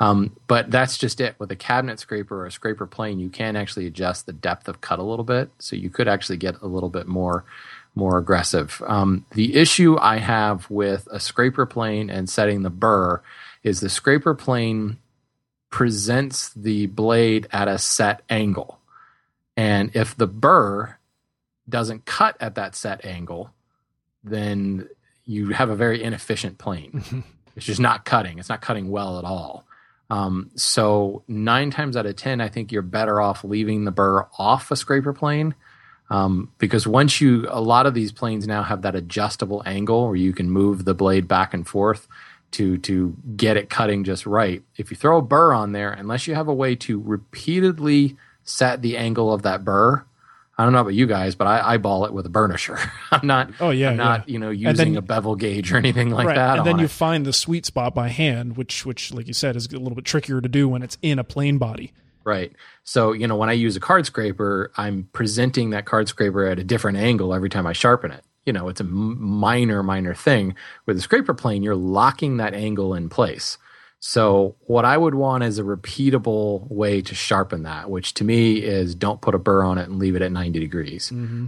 Um, but that's just it. With a cabinet scraper or a scraper plane, you can actually adjust the depth of cut a little bit, so you could actually get a little bit more more aggressive. Um, the issue I have with a scraper plane and setting the burr is the scraper plane presents the blade at a set angle, and if the burr doesn't cut at that set angle, then you have a very inefficient plane. it's just not cutting. It's not cutting well at all. Um, so nine times out of ten, I think you're better off leaving the burr off a scraper plane. Um, because once you, a lot of these planes now have that adjustable angle where you can move the blade back and forth to to get it cutting just right. If you throw a burr on there, unless you have a way to repeatedly set the angle of that burr, I don't know about you guys, but I eyeball it with a burnisher. [laughs] I'm not. Oh yeah, I'm not yeah. you know using then- a bevel gauge or anything like right. that. And then you it. find the sweet spot by hand, which which like you said is a little bit trickier to do when it's in a plane body. Right. So, you know, when I use a card scraper, I'm presenting that card scraper at a different angle every time I sharpen it. You know, it's a minor, minor thing. With a scraper plane, you're locking that angle in place. So, what I would want is a repeatable way to sharpen that, which to me is don't put a burr on it and leave it at 90 degrees. Mm-hmm.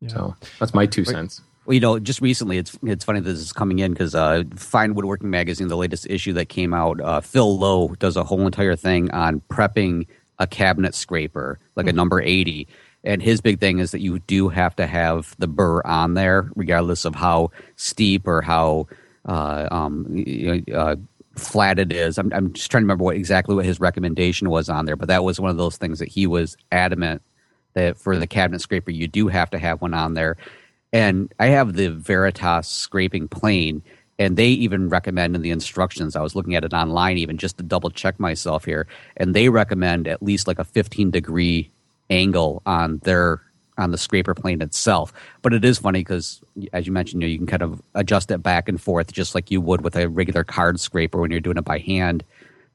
Yeah. So, that's my two cents. Well, you know, just recently, it's it's funny that this is coming in because uh, Fine Woodworking Magazine, the latest issue that came out, uh, Phil Lowe does a whole entire thing on prepping a cabinet scraper, like a number 80. And his big thing is that you do have to have the burr on there, regardless of how steep or how uh, um, uh, flat it is. I'm, I'm just trying to remember what exactly what his recommendation was on there, but that was one of those things that he was adamant that for the cabinet scraper you do have to have one on there. And I have the Veritas scraping plane, and they even recommend in the instructions. I was looking at it online, even just to double check myself here, and they recommend at least like a 15 degree angle on their on the scraper plane itself. But it is funny because, as you mentioned, you, know, you can kind of adjust it back and forth just like you would with a regular card scraper when you're doing it by hand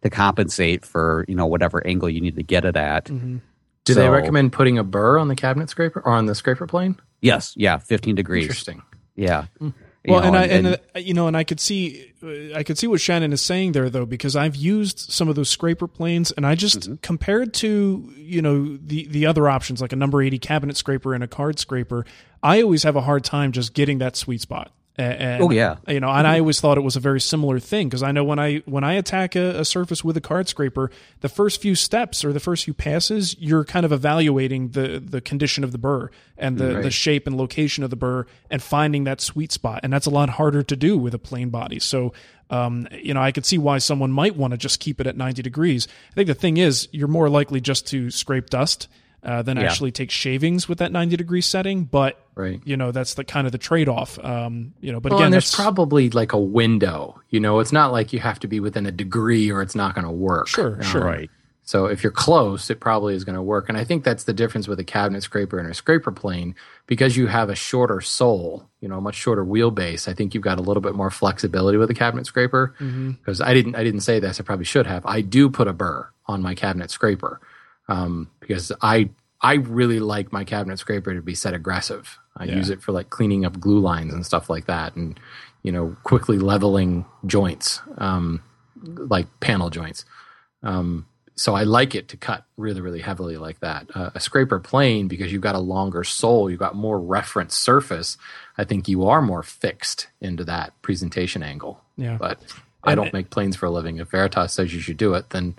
to compensate for you know whatever angle you need to get it at. Mm-hmm. Do they recommend putting a burr on the cabinet scraper or on the scraper plane? Yes, yeah, 15 degrees. Interesting. Yeah. Well, know, and I and, uh, you know, and I could see, I could see what Shannon is saying there, though, because I've used some of those scraper planes, and I just Mm-hmm. compared to you know the the other options like a number eighty cabinet scraper and a card scraper, I always have a hard time just getting that sweet spot. And, Oh, yeah. you know, and I always thought it was a very similar thing because I know when I when I attack a, a surface with a card scraper, the first few steps or the first few passes, you're kind of evaluating the the condition of the burr and the, the shape and location of the burr and finding that sweet spot, and that's a lot harder to do with a plane body. So. Um, you know, I could see why someone might want to just keep it at 90 degrees. I think the thing is, you're more likely just to scrape dust uh, than Yeah. actually take shavings with that 90 degree setting. But Right. you know, that's the kind of the trade off. Um, you know, but well, again, there's probably like a window. You know, it's not like you have to be within a degree or it's not going to work. Sure, sure. Right. So if you're close, it probably is going to work. And I think that's the difference with a cabinet scraper and a scraper plane because you have a shorter sole, you know, a much shorter wheelbase. I think you've got a little bit more flexibility with a cabinet scraper. Because I didn't, I didn't say this. I probably should have. I do put a burr on my cabinet scraper um, because I, I really like my cabinet scraper to be set aggressive. I use it for like cleaning up glue lines and stuff like that, and you know, quickly leveling joints, um, like panel joints. Um, so I like it to cut really, really heavily like that. Uh, a scraper plane, because you've got a longer sole, you've got more reference surface. I think you are more fixed into that presentation angle. Yeah. But I don't make planes for a living. If Veritas says you should do it, then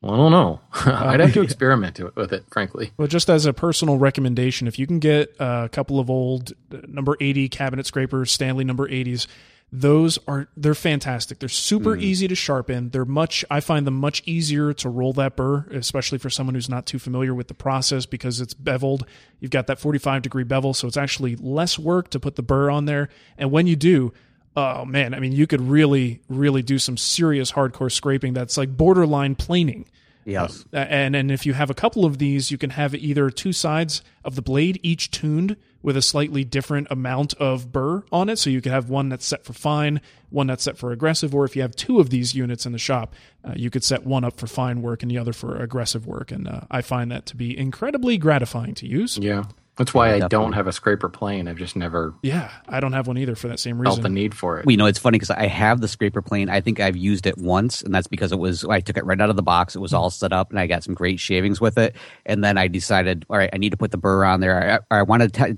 well, I don't know. [laughs] I'd have to experiment with it, frankly. Well, just as a personal recommendation, if you can get a couple of old uh, number 80 cabinet scrapers, Stanley number 80s, those are they're fantastic. They're super easy to sharpen. They're much I find them much easier to roll that burr, especially for someone who's not too familiar with the process because it's beveled. You've got that 45 degree bevel, so it's actually less work to put the burr on there. And when you do, oh man, I mean, you could really, really do some serious hardcore scraping that's like borderline planing. Yes. Uh, and and if you have a couple of these, you can have either two sides of the blade each tuned with a slightly different amount of burr on it. So you could have one that's set for fine, one that's set for aggressive, or if you have two of these units in the shop, uh, you could set one up for fine work and the other for aggressive work. And uh, I find that to be incredibly gratifying to use. Yeah. That's why I Definitely. don't have a scraper plane. I've just never Yeah, I don't have one either for that same felt reason. the need for it. Well, you know, it's funny because I have the scraper plane. I think I've used it once, and that's because it was I took it right out of the box. It was all set up, and I got some great shavings with it. And then I decided, all right, I need to put the burr on there. I, I wanted to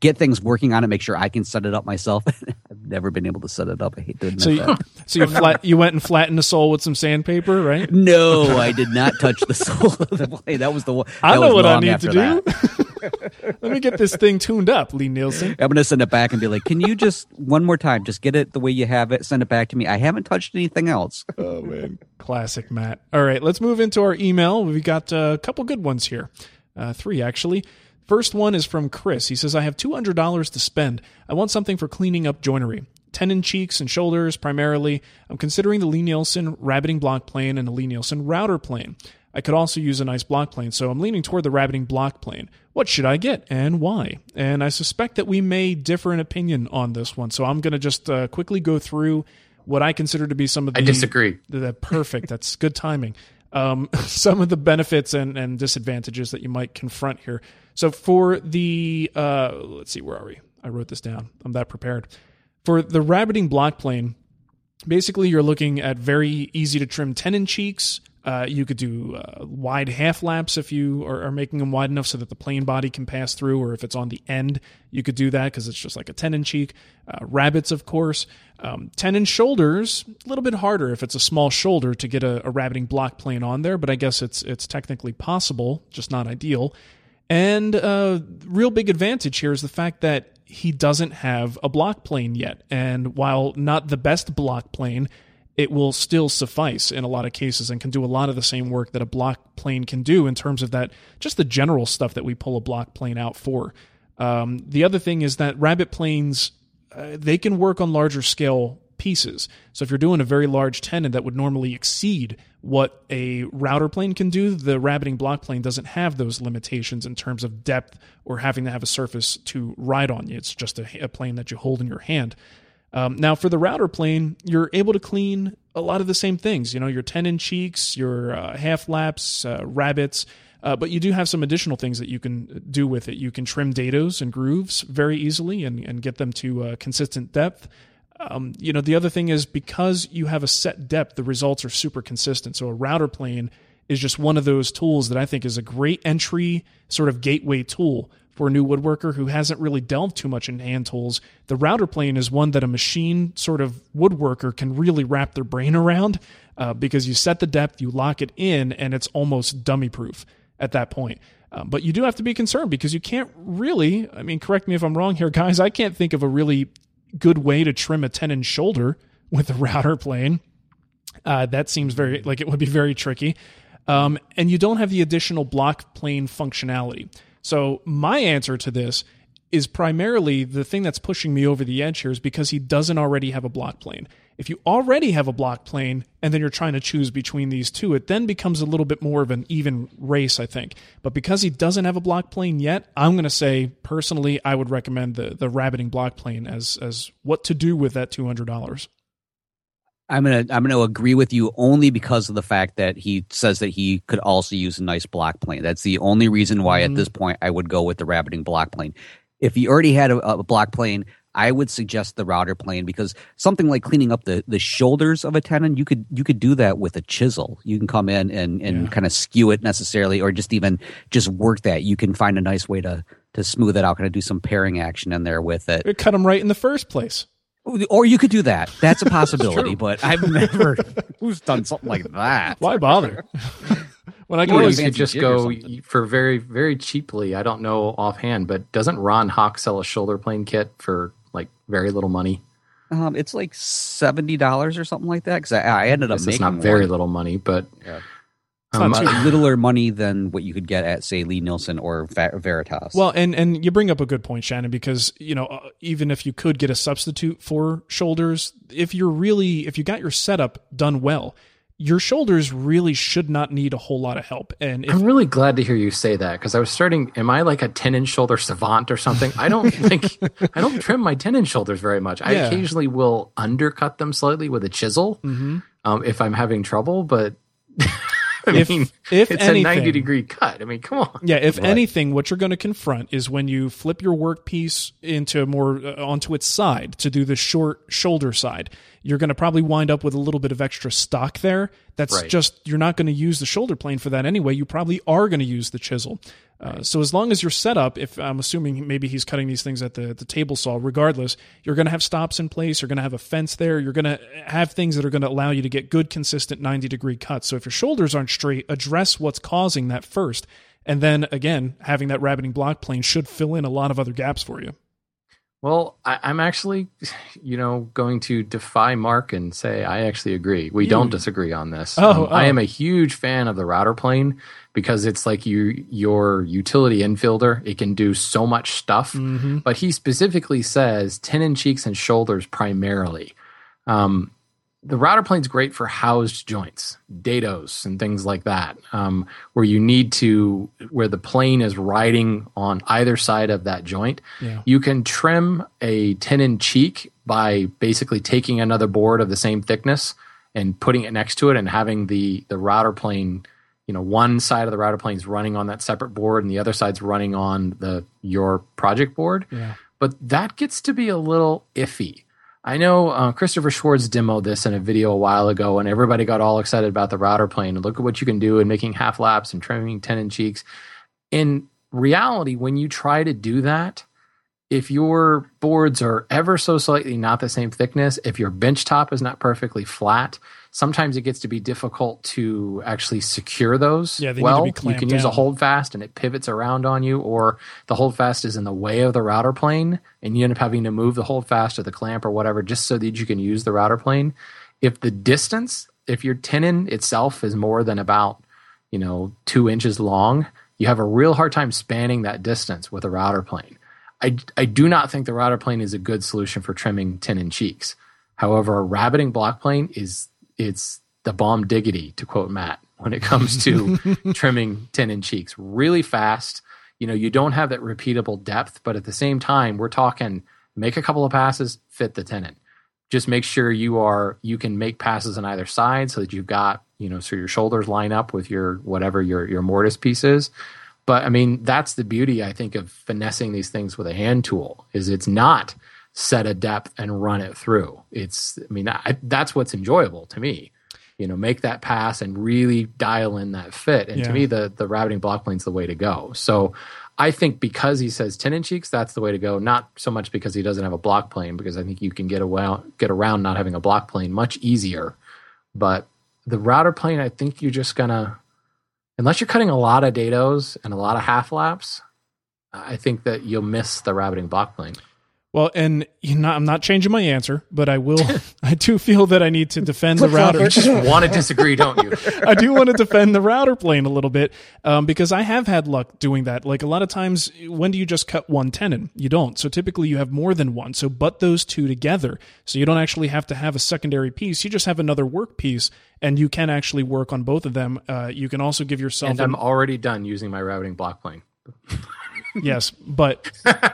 get things working on it, make sure I can set it up myself. [laughs] I've never been able to set it up. I hate to admit [laughs] so you, that. so you flat you went and flattened the sole with some sandpaper, right? No, I did not touch the [laughs] sole of the plane. That was the one. I that know what I need after to do. that. Let me get this thing tuned up, Lie-Nielsen. I'm gonna send it back and be like, "Can you just one more time, just get it the way you have it, send it back to me? I haven't touched anything else." Oh man, classic Matt. All right, let's move into our email. We've got a couple good ones here, uh, three actually. First one is from Chris. He says, "I have two hundred dollars to spend. I want something for cleaning up joinery." Tenon cheeks and shoulders primarily. I'm considering the Lee Nielsen rabbeting block plane and the Lie-Nielsen router plane. I could also use a nice block plane, so I'm leaning toward the rabbeting block plane. What should I get and why? And I suspect that we may differ in opinion on this one, so I'm going to just uh, quickly go through what I consider to be some of the. I disagree. The, the perfect. That's good timing. Um, [laughs] some of the benefits and, and disadvantages that you might confront here. So for the uh, let's see, where are we? I wrote this down. I'm that prepared. For the rabbeting block plane, basically you're looking at very easy to trim tenon cheeks. Uh, you could do uh, wide half laps if you are, are making them wide enough so that the plane body can pass through, or if it's on the end, you could do that because it's just like a tenon cheek. Uh, rabbets, of course. Um, tenon shoulders, a little bit harder if it's a small shoulder to get a, a rabbeting block plane on there, but I guess it's it's technically possible, just not ideal. And uh, real big advantage here is the fact that he doesn't have a block plane yet. And while not the best block plane, it will still suffice in a lot of cases and can do a lot of the same work that a block plane can do in terms of that, just the general stuff that we pull a block plane out for. Um, the other thing is that rabbet planes, uh, they can work on larger scale pieces. So if you're doing a very large tenon that would normally exceed what a router plane can do, the rabbeting block plane doesn't have those limitations in terms of depth or having to have a surface to ride on. It's just a, a plane that you hold in your hand. Um, now, for the router plane, you're able to clean a lot of the same things. You know, your tenon cheeks, your uh, half laps, uh, rabbets, uh, but you do have some additional things that you can do with it. You can trim dados and grooves very easily and, and get them to uh, consistent depth. Um, you know, the other thing is because you have a set depth, the results are super consistent. So a router plane is just one of those tools that I think is a great entry sort of gateway tool for a new woodworker who hasn't really delved too much in hand tools. The router plane is one that a machine sort of woodworker can really wrap their brain around uh, because you set the depth, you lock it in, and it's almost dummy proof at that point. Um, but you do have to be concerned because you can't really, I mean, correct me if I'm wrong here, guys, I can't think of a really good way to trim a tenon shoulder with a [laughs] router plane. Uh, that seems very like it would be very tricky. Um, and you don't have the additional block plane functionality. So my answer to this is primarily the thing that's pushing me over the edge here is because he doesn't already have a block plane. If you already have a block plane and then you're trying to choose between these two, it then becomes a little bit more of an even race, I think. But because he doesn't have a block plane yet, I'm going to say personally, I would recommend the the rabbeting block plane as as what to do with that two hundred dollars. I'm gonna I'm gonna agree with you only because of the fact that he says that he could also use a nice block plane. That's the only reason why Mhm. at this point I would go with the rabbeting block plane. If he already had a, a block plane, I would suggest the router plane because something like cleaning up the, the shoulders of a tenon, you could you could do that with a chisel. You can come in and, and Yeah. kind of skew it necessarily, or just even just work that. You can find a nice way to to smooth it out, kind of do some paring action in there with it. It cut him right in the first place. Or you could do that. That's a [laughs] possibility, but I've never [laughs] who's done something like that. Why bother? [laughs] when I You can always always fancy could just go for very, very cheaply. I don't know offhand, but doesn't Ron Hock sell a shoulder plane kit for like very little money? Um, it's like seventy dollars or something like that. Because I, I ended up It's making not very one. little money, but Yeah. It's um, not too- uh, littler money than what you could get at say Lie-Nielsen or Veritas. Well, and and you bring up a good point, Shannon, because you know uh, even if you could get a substitute for shoulders, if you're really if you got your setup done well, your shoulders really should not need a whole lot of help. And if, I'm really glad to hear you say that because I was starting. Am I like a 10 inch shoulder savant or something? I don't [laughs] think I don't trim my 10 inch shoulders very much. I Yeah. occasionally will undercut them slightly with a chisel Mhm. um, if I'm having trouble, but [laughs] I If- mean, if it's a 90 degree cut. I mean, come on. Yeah, if Right. anything, what you're going to confront is when you flip your workpiece into more uh, onto its side to do the short shoulder side. You're going to probably wind up with a little bit of extra stock there. That's Right. just you're not going to use the shoulder plane for that anyway. You probably are going to use the chisel. Uh, so as long as you're set up, if I'm assuming maybe he's cutting these things at the the table saw, regardless, you're going to have stops in place. You're going to have a fence there. You're going to have things that are going to allow you to get good, consistent 90 degree cuts. So if your shoulders aren't straight, address what's causing that first. And then again, having that rabbeting block plane should fill in a lot of other gaps for you. Well, I, I'm actually, you know, going to defy Mark and say I actually agree. We don't disagree on this. Um, Oh, I oh. am a huge fan of the router plane because it's like you your utility infielder. It can do so much stuff. Mm-hmm. But he specifically says tenon cheeks and shoulders primarily. Um, the router plane's great for housed joints, dados, and things like that, um, where you need to, where the plane is riding on either side of that joint. Yeah. You can trim a tenon cheek by basically taking another board of the same thickness and putting it next to it and having the, the router plane, you know, one side of the router plane is running on that separate board and the other side's running on the, your project board Yeah. but that gets to be a little iffy. I know uh, Christopher Schwarz demoed this in a video a while ago, and everybody got all excited about the router plane and look at what you can do in making half laps and trimming tenon cheeks. In reality, when you try to do that, if your boards are ever so slightly not the same thickness, if your bench top is not perfectly flat, sometimes it gets to be difficult to actually secure those. Yeah, they need to well, you can use a hold fast and it pivots around on you, or the hold fast is in the way of the router plane, and you end up having to move the hold fast or the clamp or whatever just so that you can use the router plane. If the distance, if your tenon itself is more than about you know two inches long, you have a real hard time spanning that distance with a router plane. I, I do not think the router plane is a good solution for trimming tenon cheeks. However, a rabbeting block plane is it's the bomb diggity to quote Matt when it comes to [laughs] trimming tenon cheeks really fast. You know, you don't have that repeatable depth, but at the same time, we're talking make a couple of passes, fit the tenon. Just make sure you are you can make passes on either side so that you've got, you know, so your shoulders line up with your whatever your your mortise piece is. But I mean, that's the beauty I think of finessing these things with a hand tool is it's not set a depth and run it through. It's I mean, I, that's what's enjoyable to me. You know, make that pass and really dial in that fit. And Yeah. to me, the the rabbeting block plane's the way to go. So I think because he says tenon cheeks, that's the way to go. Not so much because he doesn't have a block plane, because I think you can get around get around not having a block plane much easier. But the router plane, I think you're just gonna, unless you're cutting a lot of dados and a lot of half laps, I think that you'll miss the rabbeting block plane. Well, and you know, I'm not changing my answer, but I will. [laughs] [laughs] I do feel that I need to defend the router. You just want to disagree, don't you? [laughs] I do want to defend the router plane a little bit um, because I have had luck doing that. Like a lot of times, when do you just cut one tenon? You don't. So typically, you have more than one. So butt those two together. So you don't actually have to have a secondary piece. You just have another work piece, and you can actually work on both of them. Uh, you can also give yourself. And I'm already done using my routing block plane. yes, but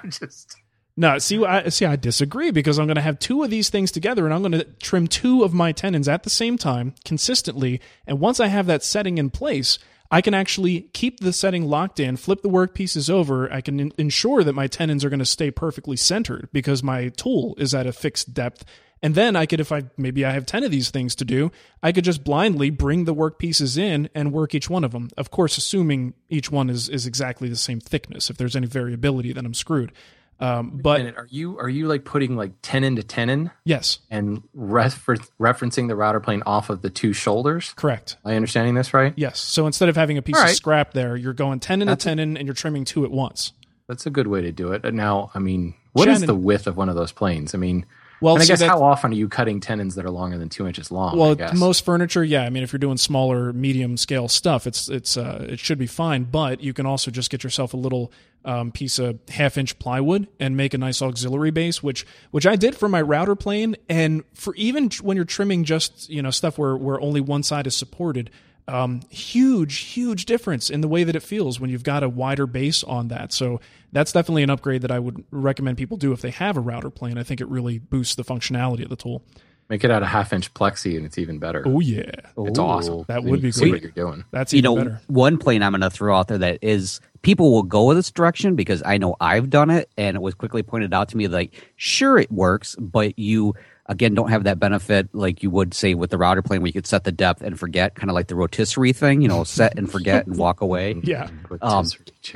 just No, see, I see. I disagree because I'm going to have two of these things together, and I'm going to trim two of my tenons at the same time consistently. And once I have that setting in place, I can actually keep the setting locked in, flip the work pieces over. I can in- ensure that my tenons are going to stay perfectly centered because my tool is at a fixed depth. And then I could, if I maybe I have 10 of these things to do, I could just blindly bring the work pieces in and work each one of them. Of course, assuming each one is, is exactly the same thickness. If there's any variability, then I'm screwed. Um, but And are you are you like putting like tenon to tenon yes, and refer- referencing the router plane off of the two shoulders? correct. Am I understanding this right? Yes. So instead of having a piece All of scrap there, you're going tenon That's to a- and you're trimming two at once. That's a good way to do it. And Now, I mean, what is Shannon- the width of one of those planes? I mean, Well, and I see, guess that- how often are you cutting tenons that are longer than two inches long? I Well, most furniture, yeah. I mean, if you're doing smaller, medium scale stuff, it's it's uh, it should be fine. But you can also just get yourself a little um, piece of half inch plywood and make a nice auxiliary base, which which I did for my router plane, and for even when you're trimming just you know stuff where where only one side is supported. Um, huge, huge difference in the way that it feels when you've got a wider base on that. So that's definitely an upgrade that I would recommend people do if they have a router plane. I think it really boosts the functionality of the tool. Make it out of half inch plexi, and it's even better. Oh yeah, It's awesome. That would be can see great. what you're doing. That's you even know, better. one plane I'm going to throw out there that is people will go this direction because I know I've done it, and it was quickly pointed out to me like, sure, it works, but you again don't have that benefit like you would say with the router plane where you could set the depth and forget, kind of like the rotisserie thing, you know, set and forget and walk away. [laughs] Yeah. Um,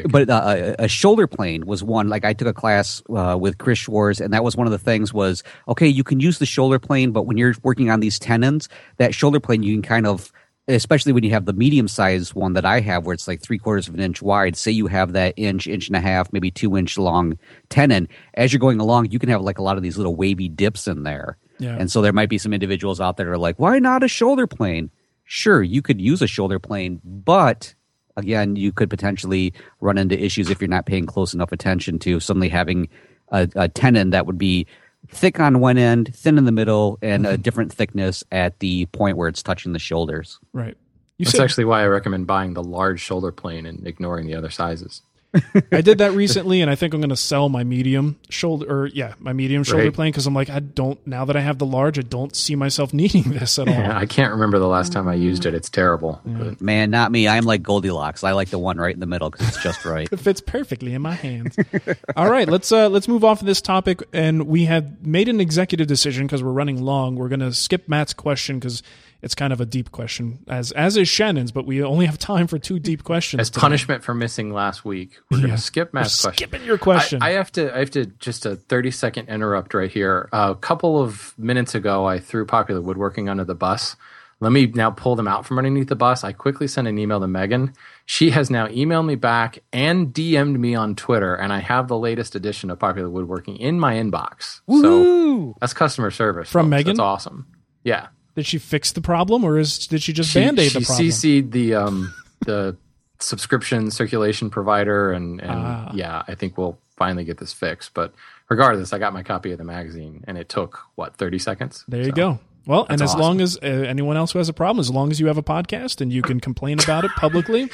but uh, a, a shoulder plane was one like i took a class uh, with chris shores and that was one of the things was okay you can use the shoulder plane but when you're working on these tenons that shoulder plane you can kind of especially when you have the medium sized one that i have where it's like three quarters of an inch wide say you have that inch inch and a half maybe two inch long tenon as you're going along you can have like a lot of these little wavy dips in there Yeah. and so there might be some individuals out there that are like why not a shoulder plane sure you could use a shoulder plane but again you could potentially run into issues if you're not paying close enough attention to suddenly having a, a tenon that would be thick on one end thin in the middle and Mm-hmm. a different thickness at the point where it's touching the shoulders Right. You That's said actually why I recommend buying the large shoulder plane and ignoring the other sizes. I did that recently, and I think I'm going to sell my medium shoulder, or yeah, my medium shoulder Right. plane because I'm like, I don't now that I have the large, I don't see myself [laughs] needing this at all. Yeah, I can't remember the last time I used it. It's terrible. But man not me i'm like goldilocks i like the one right in the middle because it's just [laughs] right It fits perfectly in my hands. All right, let's uh, let's move off of this topic, and we have made an executive decision because we're running long. We're going to skip Matt's question because it's kind of a deep question, as as is Shannon's, but we only have time for two deep questions. as today. punishment for missing last week, we're going to skip Matt's We're question. skipping your question. I, I have to. I have to just a thirty second interrupt right here. a couple of minutes ago, I threw Popular Woodworking under the bus. Let me now pull them out from underneath the bus. I quickly sent an email to Megan. She has now emailed me back and DM'd me on Twitter, and I have the latest edition of Popular Woodworking in my inbox. So that's customer service From folks. Megan? That's awesome. Yeah, Did she fix the problem, or is did she just she, band aid she the problem? CC'd the um the subscription circulation provider and and Ah. yeah, I think we'll finally get this fixed. But regardless, I got my copy of the magazine and it took what thirty seconds. There you So, go. Well, and as That's long as uh, anyone else who has a problem, as long as you have a podcast and you can complain about it publicly,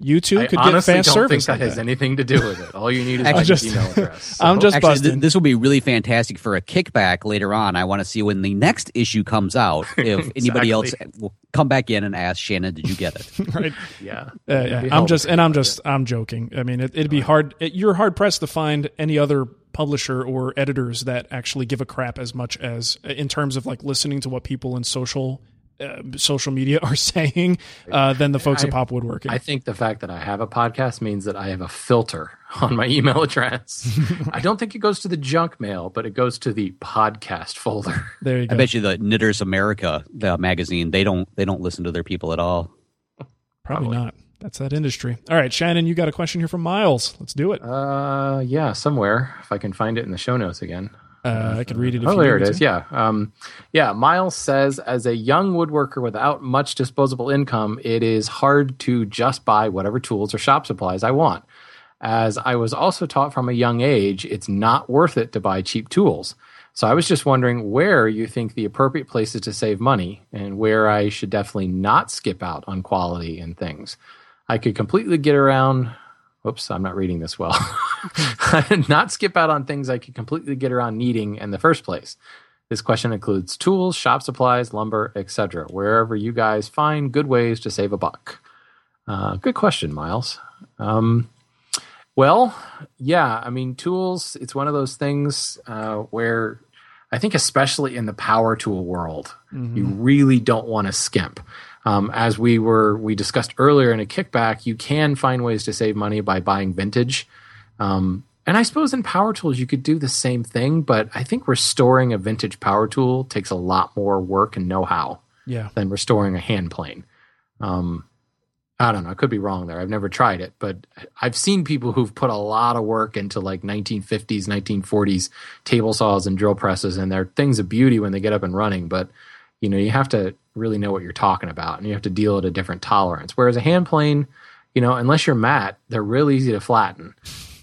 you too I could get honestly fast don't think service. that like has that. anything to do with it. All you need is I'm my just- email address. [laughs] I'm just Actually, th- busting. this will be really fantastic for a kickback later on. I want to see when the next issue comes out [laughs] if anybody else will come back in and ask Shannon, "Did you get it?" [laughs] right? yeah. Uh, yeah. I'm just, and I'm just, I'm joking. I mean, it, it'd be hard. It, you're hard pressed to find any other publisher or editors that actually give a crap as much as in terms of like listening to what people in social. Uh, social media [laughs] are saying uh, than the folks at I- Pop Woodworking. I think the fact that I have a podcast means that I have a filter [laughs] on my email address. [laughs] I don't think it goes to the junk mail, but it goes to the podcast folder. there you go. I bet you the Knitters America the magazine they don't they don't listen to their people at all. Probably, probably. not. That's that industry. All right, Shannon, you got a question here from Miles. Let's do it. Uh, yeah, somewhere if I can find it in the show notes again. Uh, I could read it. If oh, there it is. to. Yeah. Um, yeah. Miles says, as a young woodworker without much disposable income, it is hard to just buy whatever tools or shop supplies I want. As I was also taught from a young age, it's not worth it to buy cheap tools. So I was just wondering where you think the appropriate places to save money and where I should definitely not skip out on quality and things. I could completely get around. Whoops, I'm not reading this well. [laughs] not skip out on things I could completely get around needing in the first place. This question includes tools, shop supplies, lumber, etc. Wherever you guys find good ways to save a buck. Uh, good question, Miles. Um, well, yeah, I mean, tools, it's one of those things uh, where I think, especially in the power tool world, you really don't want to skimp. Um, as we were, we discussed earlier in a kickback, you can find ways to save money by buying vintage. Um, and I suppose in power tools, you could do the same thing, but I think restoring a vintage power tool takes a lot more work and know how Yeah. than restoring a hand plane. Um, I don't know. I could be wrong there. I've never tried it, but I've seen people who've put a lot of work into like 1950s, 1940s table saws and drill presses, and they're things of beauty when they get up and running. But you know, you have to really know what you're talking about, and you have to deal at a different tolerance. Whereas a hand plane, you know, unless you're Matt, they're real easy to flatten.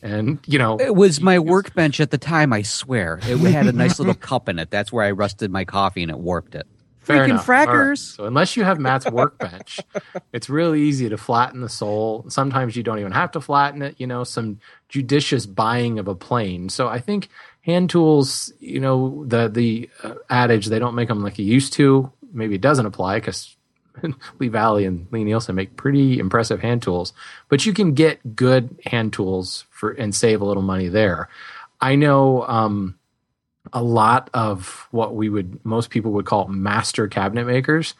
And you know, It was my workbench at the time, I swear. It had a [laughs] nice little cup in it. That's where I rusted my coffee and it warped it. Fair Freaking. All right. frackers. So unless you have Matt's workbench, it's really easy to flatten the sole. Sometimes you don't even have to flatten it. You know, some judicious buying of a plane. So I think hand tools, you know, the the uh, adage they don't make them like you used to. Maybe it doesn't apply because [laughs] Lee Valley and Lie-Nielsen make pretty impressive hand tools. But you can get good hand tools for and save a little money there. I know. Um, a lot of what we would most people would call master cabinet makers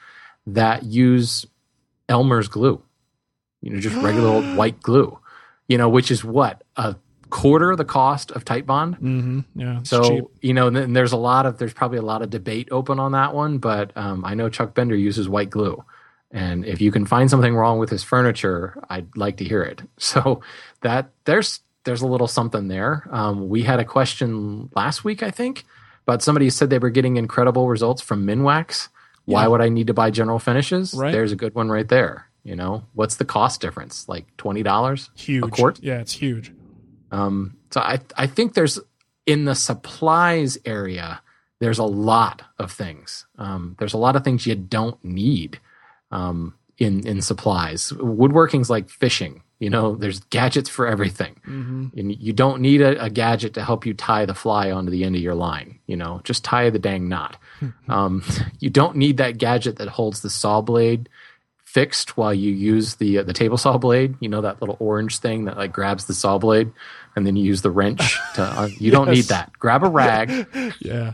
that use Elmer's glue. You know, just regular old [gasps] white glue. You know, which is what a quarter the cost of Titebond. Mm-hmm. Yeah. So cheap. you know, and there's a lot of there's probably a lot of debate open on that one, but um, I know Chuck Bender uses white glue, and if you can find something wrong with his furniture, I'd like to hear it. [laughs] So that there's there's a little something there. Um, we had a question last week, I think, but somebody said they were getting incredible results from Minwax. Why Yeah. would I need to buy General Finishes? Right. There's a good one right there. You know, what's the cost difference? Like twenty dollars huge. a quart. Yeah, it's huge. Um, so I I think there's in the supplies area there's a lot of things. Um, there's a lot of things you don't need um, in in supplies. Woodworking's like fishing. You know, there's gadgets for everything, Mm-hmm. and you don't need a, a gadget to help you tie the fly onto the end of your line. You know, just tie the dang knot. [laughs] um, you don't need that gadget that holds the saw blade fixed while you use the uh, the table saw blade. You know that little orange thing that like grabs the saw blade, and then you use the wrench to. Uh, [laughs] you don't need that. Grab a rag. [laughs] Yeah.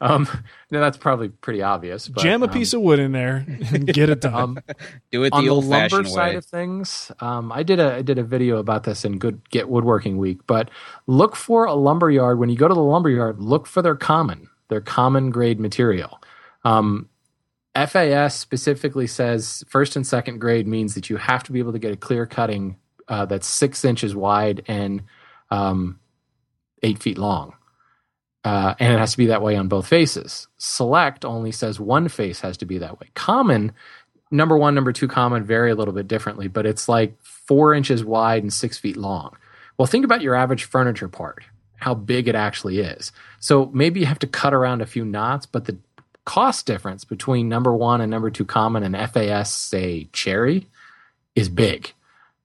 Um, no, that's probably pretty obvious. But, Jam a um, piece of wood in there and get it done. um, [laughs] Do it the on the the old lumber fashioned side way. of things, um, I did a I did a video about this in Good Get Woodworking Week. But look for a lumber yard when you go to the lumber yard. Look for their common, their common grade material. Um, FAS specifically says first and second grade means that you have to be able to get a clear cutting uh, that's six inches wide and um, eight feet long. Uh, and it has to be that way on both faces. Select only says one face has to be that way. Common, number one, number two common vary a little bit differently, but it's like four inches wide and six feet long. Well, think about your average furniture part, how big it actually is. So maybe you have to cut around a few knots, but the cost difference between number one and number two common and FAS, say cherry, is big.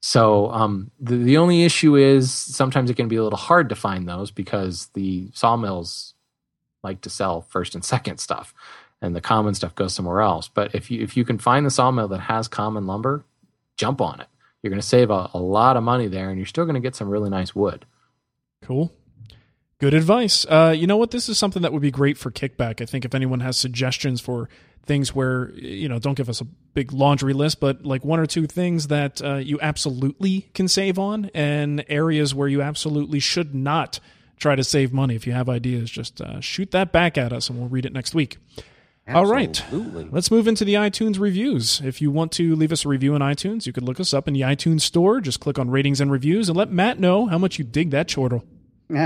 So um, the the only issue is sometimes it can be a little hard to find those because the sawmills like to sell first and second stuff, and the common stuff goes somewhere else. But if you if you can find the sawmill that has common lumber, jump on it. You're going to save a, a lot of money there, and you're still going to get some really nice wood. Cool. Good advice. Uh, you know what? This is something that would be great for kickback. I think if anyone has suggestions for things where, you know, don't give us a big laundry list, but like one or two things that uh, you absolutely can save on and areas where you absolutely should not try to save money. If you have ideas, just uh, shoot that back at us and we'll read it next week. All right. Let's move into the iTunes reviews. If you want to leave us a review on iTunes, you could look us up in the iTunes store. Just click on ratings and reviews and let Matt know how much you dig that chortle. [laughs] Wait,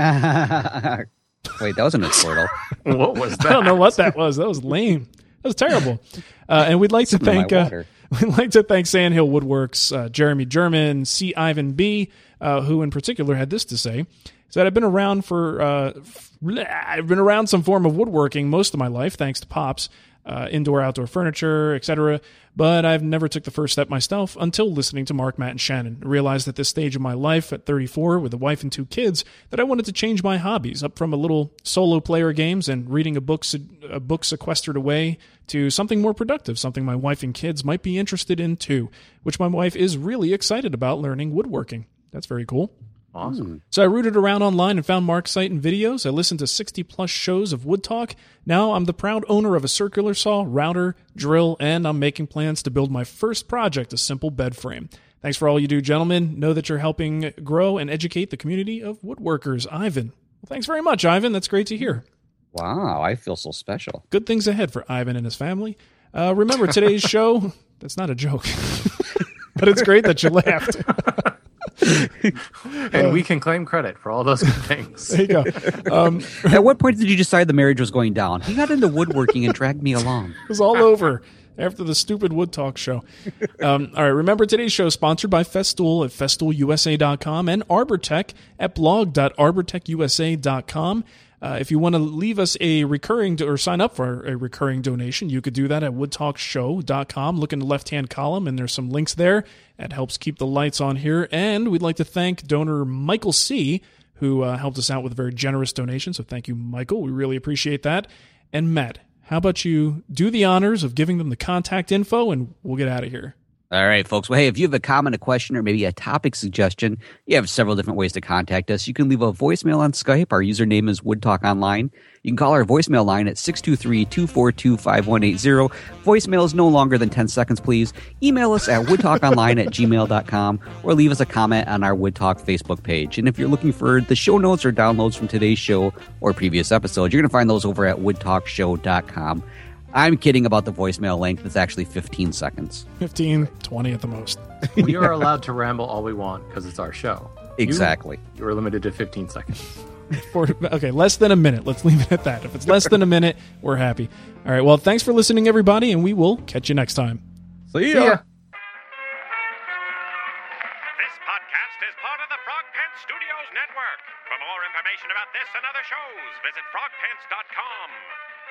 that wasn't a chortle. [laughs] What was that? I don't know what that was. That was lame. That was terrible. Uh, and we'd like to Some of my thank uh, [laughs] we'd like to thank Sandhill Woodworks, uh, Jeremy German, C. Ivan B, uh, who in particular had this to say. He said, "I've been around for uh, f- I've been around some form of woodworking most of my life, thanks to pops." Uh, indoor, outdoor furniture, etc. But I've never took the first step myself until listening to Mark, Matt, and Shannon. I realized at this stage of my life, at 34, with a wife and two kids, that I wanted to change my hobbies up from a little solo player games and reading a book, a book sequestered away to something more productive, something my wife and kids might be interested in too, which my wife is really excited about learning woodworking. That's very cool. Awesome. So I rooted around online and found Mark's site and videos. I listened to 60 plus shows of Wood Talk. Now I'm the proud owner of a circular saw, router, drill, and I'm making plans to build my first project, a simple bed frame. Thanks for all you do, gentlemen. Know that you're helping grow and educate the community of woodworkers. Ivan. Well, thanks very much, Ivan. That's great to hear. Wow, I feel so special. Good things ahead for Ivan and his family. Uh, remember today's [laughs] show. That's not a joke. [laughs] but it's great that you laughed. [laughs] [laughs] and we can claim credit for all those good things. There you go. Um, [laughs] At what point did you decide the marriage was going down? He got into woodworking and dragged me [laughs] along. It was all over after the stupid Wood Talk show. Um, all right, remember today's show is sponsored by Festool at festoolusa.com and ArborTech at blog.arbortechusa.com. Uh, if you want to leave us a recurring do- or sign up for a recurring donation, you could do that at woodtalkshow.com. Look in the left hand column, and there's some links there. That helps keep the lights on here. And we'd like to thank donor Michael C., who uh, helped us out with a very generous donation. So thank you, Michael. We really appreciate that. And Matt, how about you do the honors of giving them the contact info, and we'll get out of here. All right, folks. Well, hey, if you have a comment, a question, or maybe a topic suggestion, you have several different ways to contact us. You can leave a voicemail on Skype. Our username is WoodTalk Online. You can call our voicemail line at 623-242-5180. Voicemail is no longer than 10 seconds, please. Email us at woodtalkonline at gmail.com or leave us a comment on our WoodTalk Facebook page. And if you're looking for the show notes or downloads from today's show or previous episodes, you're going to find those over at woodtalkshow.com. I'm kidding about the voicemail length. It's actually 15 seconds. 15, 20 at the most. [laughs] we are allowed to ramble all we want because it's our show. Exactly. You, you are limited to 15 seconds. [laughs] For, okay, less than a minute. Let's leave it at that. If it's less than a minute, we're happy. All right. Well, thanks for listening, everybody, and we will catch you next time. See ya. This podcast is part of the Frog Pants Studios Network. For more information about this and other shows, visit frogpants.com.